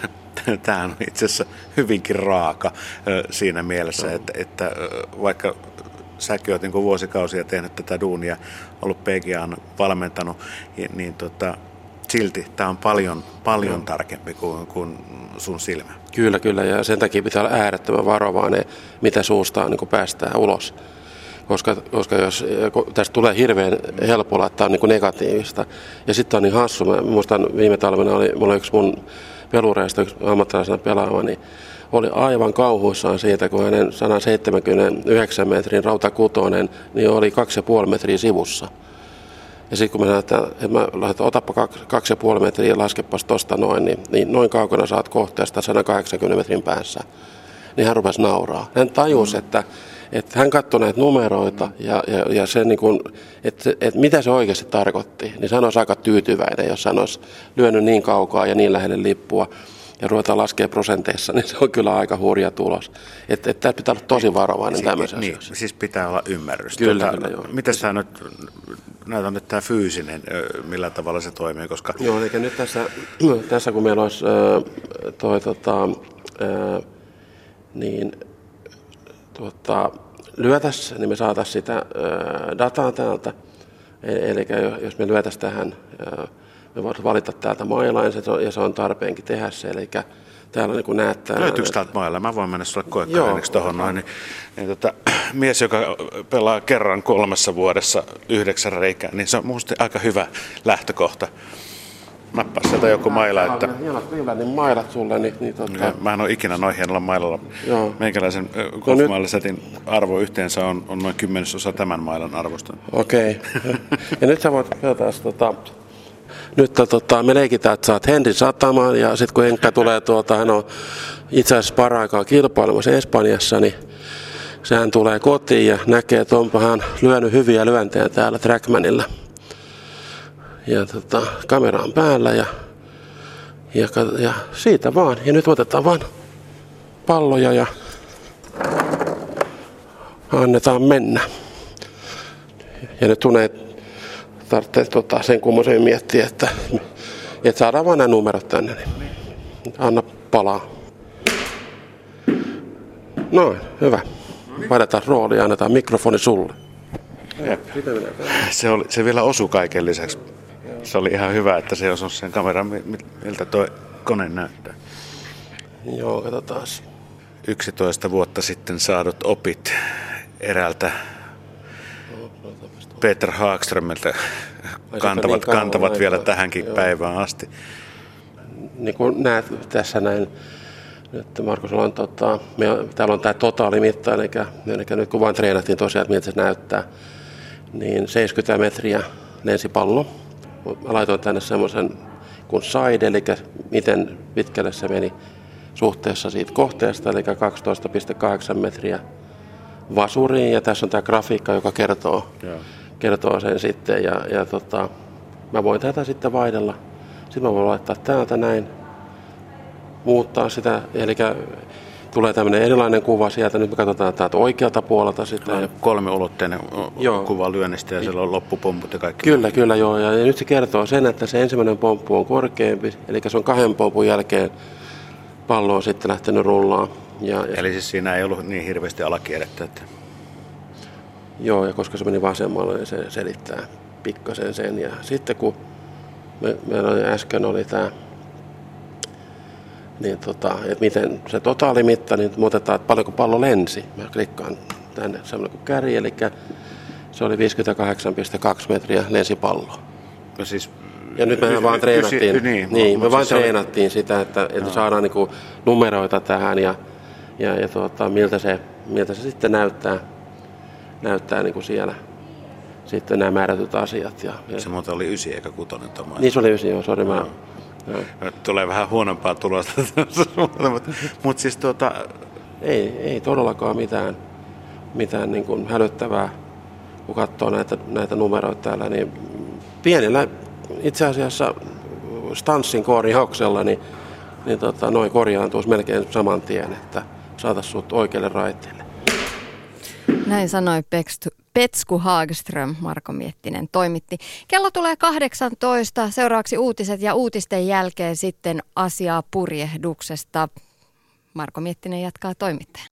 tämähän on itse asiassa hyvinkin raaka siinä mielessä, no. että, että vaikka säkin olet niin vuosikausia tehnyt tätä duunia, ollut PGAn valmentanut, niin tota, silti tämä on paljon, paljon tarkempi kuin, kuin sun silmä. Kyllä, kyllä, ja sen takia pitää olla äärettömän varovainen, mitä suustaan niin päästään ulos. Koska, koska jos tästä tulee hirveän helpolla, että tämä on niin negatiivista. Ja sitten on niin hassu, mä muistan viime talvena oli, mulla oli yksi mun pelureista, yksi ammattilaisena pelaava, niin oli aivan kauhuissaan siitä, kun hänen 179 metrin rautakutonen niin oli 2,5 metriä sivussa. Ja sitten kun me näytetään, että mä lähdetään, otappa 2,5 metriä ja laskepas tosta noin, niin, niin noin kaukana saat kohteesta 180 metrin päässä. Niin hän rupesi nauraa. Hän tajusi, mm. että, että hän katsoi näitä numeroita ja, ja, ja se, niin kuin, että, että mitä se oikeasti tarkoitti. Niin hän olisi aika tyytyväinen, jos hän olisi lyönyt niin kaukaa ja niin lähelle lippua ja ruvetaan laskemaan prosenteissa, niin se on kyllä aika hurja tulos. Että et, et pitää olla tosi varovainen si- tämmöisessä niin, siis pitää olla ymmärrystä. Kyllä, tota, kyllä joo. Miten sä nyt, näytän nyt tämä fyysinen, millä tavalla se toimii, koska... Joo, eli nyt tässä, tässä kun meillä olisi toi, tota, niin tuota, lyötäisiin, niin me saataisiin sitä dataa täältä. E-, eli jos me lyötäisiin tähän me voidaan valita täältä mailaan ja se on tarpeenkin tehdä se. Eli täällä niin kuin näyttää... Löytyykö täältä mailla? Mä voin mennä sulle koekkariniksi tuohon noin. Niin, niin tota, mies, joka pelaa kerran kolmessa vuodessa yhdeksän reikää, niin se on minusta aika hyvä lähtökohta. Nappaa sieltä joku maila, että... Hienot niin mailat sulle, niin... niin tota... Mä en ole ikinä noin hienolla mailalla. Joo. Meikäläisen golfmailasetin arvo yhteensä on, on noin kymmenesosa tämän mailan arvosta. Okei. Okay. ja nyt sä voit pelata tota, nyt tota, me leikitään, että saat Henrin satamaan ja sitten kun Henkka tulee tuolta, hän on itse asiassa paraikaa kilpailemassa Espanjassa, niin sehän tulee kotiin ja näkee, että onpa hän lyönyt hyviä lyöntejä täällä Trackmanilla. Ja tota, kamera on päällä ja, ja, ja siitä vaan. Ja nyt otetaan vaan palloja ja annetaan mennä. Ja nyt tulee tarvitse tota, sen kummoisen miettiä, että, että saadaan vain nämä numerot tänne. Niin. Anna palaa. Noin, hyvä. Vaihdetaan rooli ja annetaan mikrofoni sulle. Se, oli, se vielä osui kaiken lisäksi. Se oli ihan hyvä, että se osui sen kameran, miltä tuo kone näyttää. Joo, katsotaan. 11 vuotta sitten saadut opit eräältä Peter Haagströmiltä kantavat, niin kantavat vielä tähänkin Joo. päivään asti. Niin kuin näet tässä näin, että Markus, on, tota, me, täällä on tämä totaalimitta, eli, eli nyt kun vain treenattiin tosiaan, että miltä se näyttää, niin 70 metriä lensi pallo. Mä laitoin tänne semmoisen kuin side, eli miten pitkälle se meni suhteessa siitä kohteesta, eli 12,8 metriä vasuriin. Ja tässä on tämä grafiikka, joka kertoo, kertoo sen sitten. Ja, ja tota, mä voin tätä sitten vaihdella. Sitten mä voin laittaa täältä näin, muuttaa sitä. Eli tulee tämmöinen erilainen kuva sieltä. Nyt me katsotaan täältä oikealta puolelta sitä. Kolmiulotteinen kuva lyönnistä ja siellä on loppupomput ja kaikki. Kyllä, kyllä joo. Ja nyt se kertoo sen, että se ensimmäinen pomppu on korkeampi. Eli se on kahden pompun jälkeen pallo on sitten lähtenyt rullaan. Ja, Eli siis siinä ei ollut niin hirveästi alakierrettä? Että... Joo, ja koska se meni vasemmalle, niin se selittää pikkasen sen. Ja sitten kun me, meillä oli äsken oli tämä, niin tota, että miten se totaalimitta, niin me otetaan, että paljonko pallo lensi. Mä klikkaan tänne semmoinen kuin käri, eli se oli 58,2 metriä lensi pallo. No siis ja nyt me vaan treenattiin, ysi, niin, niin, me vaan treenattiin oli... sitä, että, että no. saadaan niin numeroita tähän ja, ja, ja tuota, miltä, se, miltä se sitten näyttää, näyttää niin kuin siellä sitten nämä määrätyt asiat. Ja, ja... Se muuten oli ysi eikä kutonen tämä. Niin se oli ysi, joo, sori. No. Mä, no. Tulee vähän huonompaa tulosta, mutta, mutta siis tuota... Ei, ei todellakaan mitään, mitään niin kuin hälyttävää, kun katsoo näitä, näitä numeroita täällä, niin pienellä itse asiassa stanssin koorihauksella, niin, niin tota, noin korjaantuisi melkein saman tien, että saataisiin sut oikealle raiteelle. Näin sanoi Petsku Hagström, Marko Miettinen toimitti. Kello tulee 18, seuraavaksi uutiset ja uutisten jälkeen sitten asiaa purjehduksesta. Marko Miettinen jatkaa toimittaja.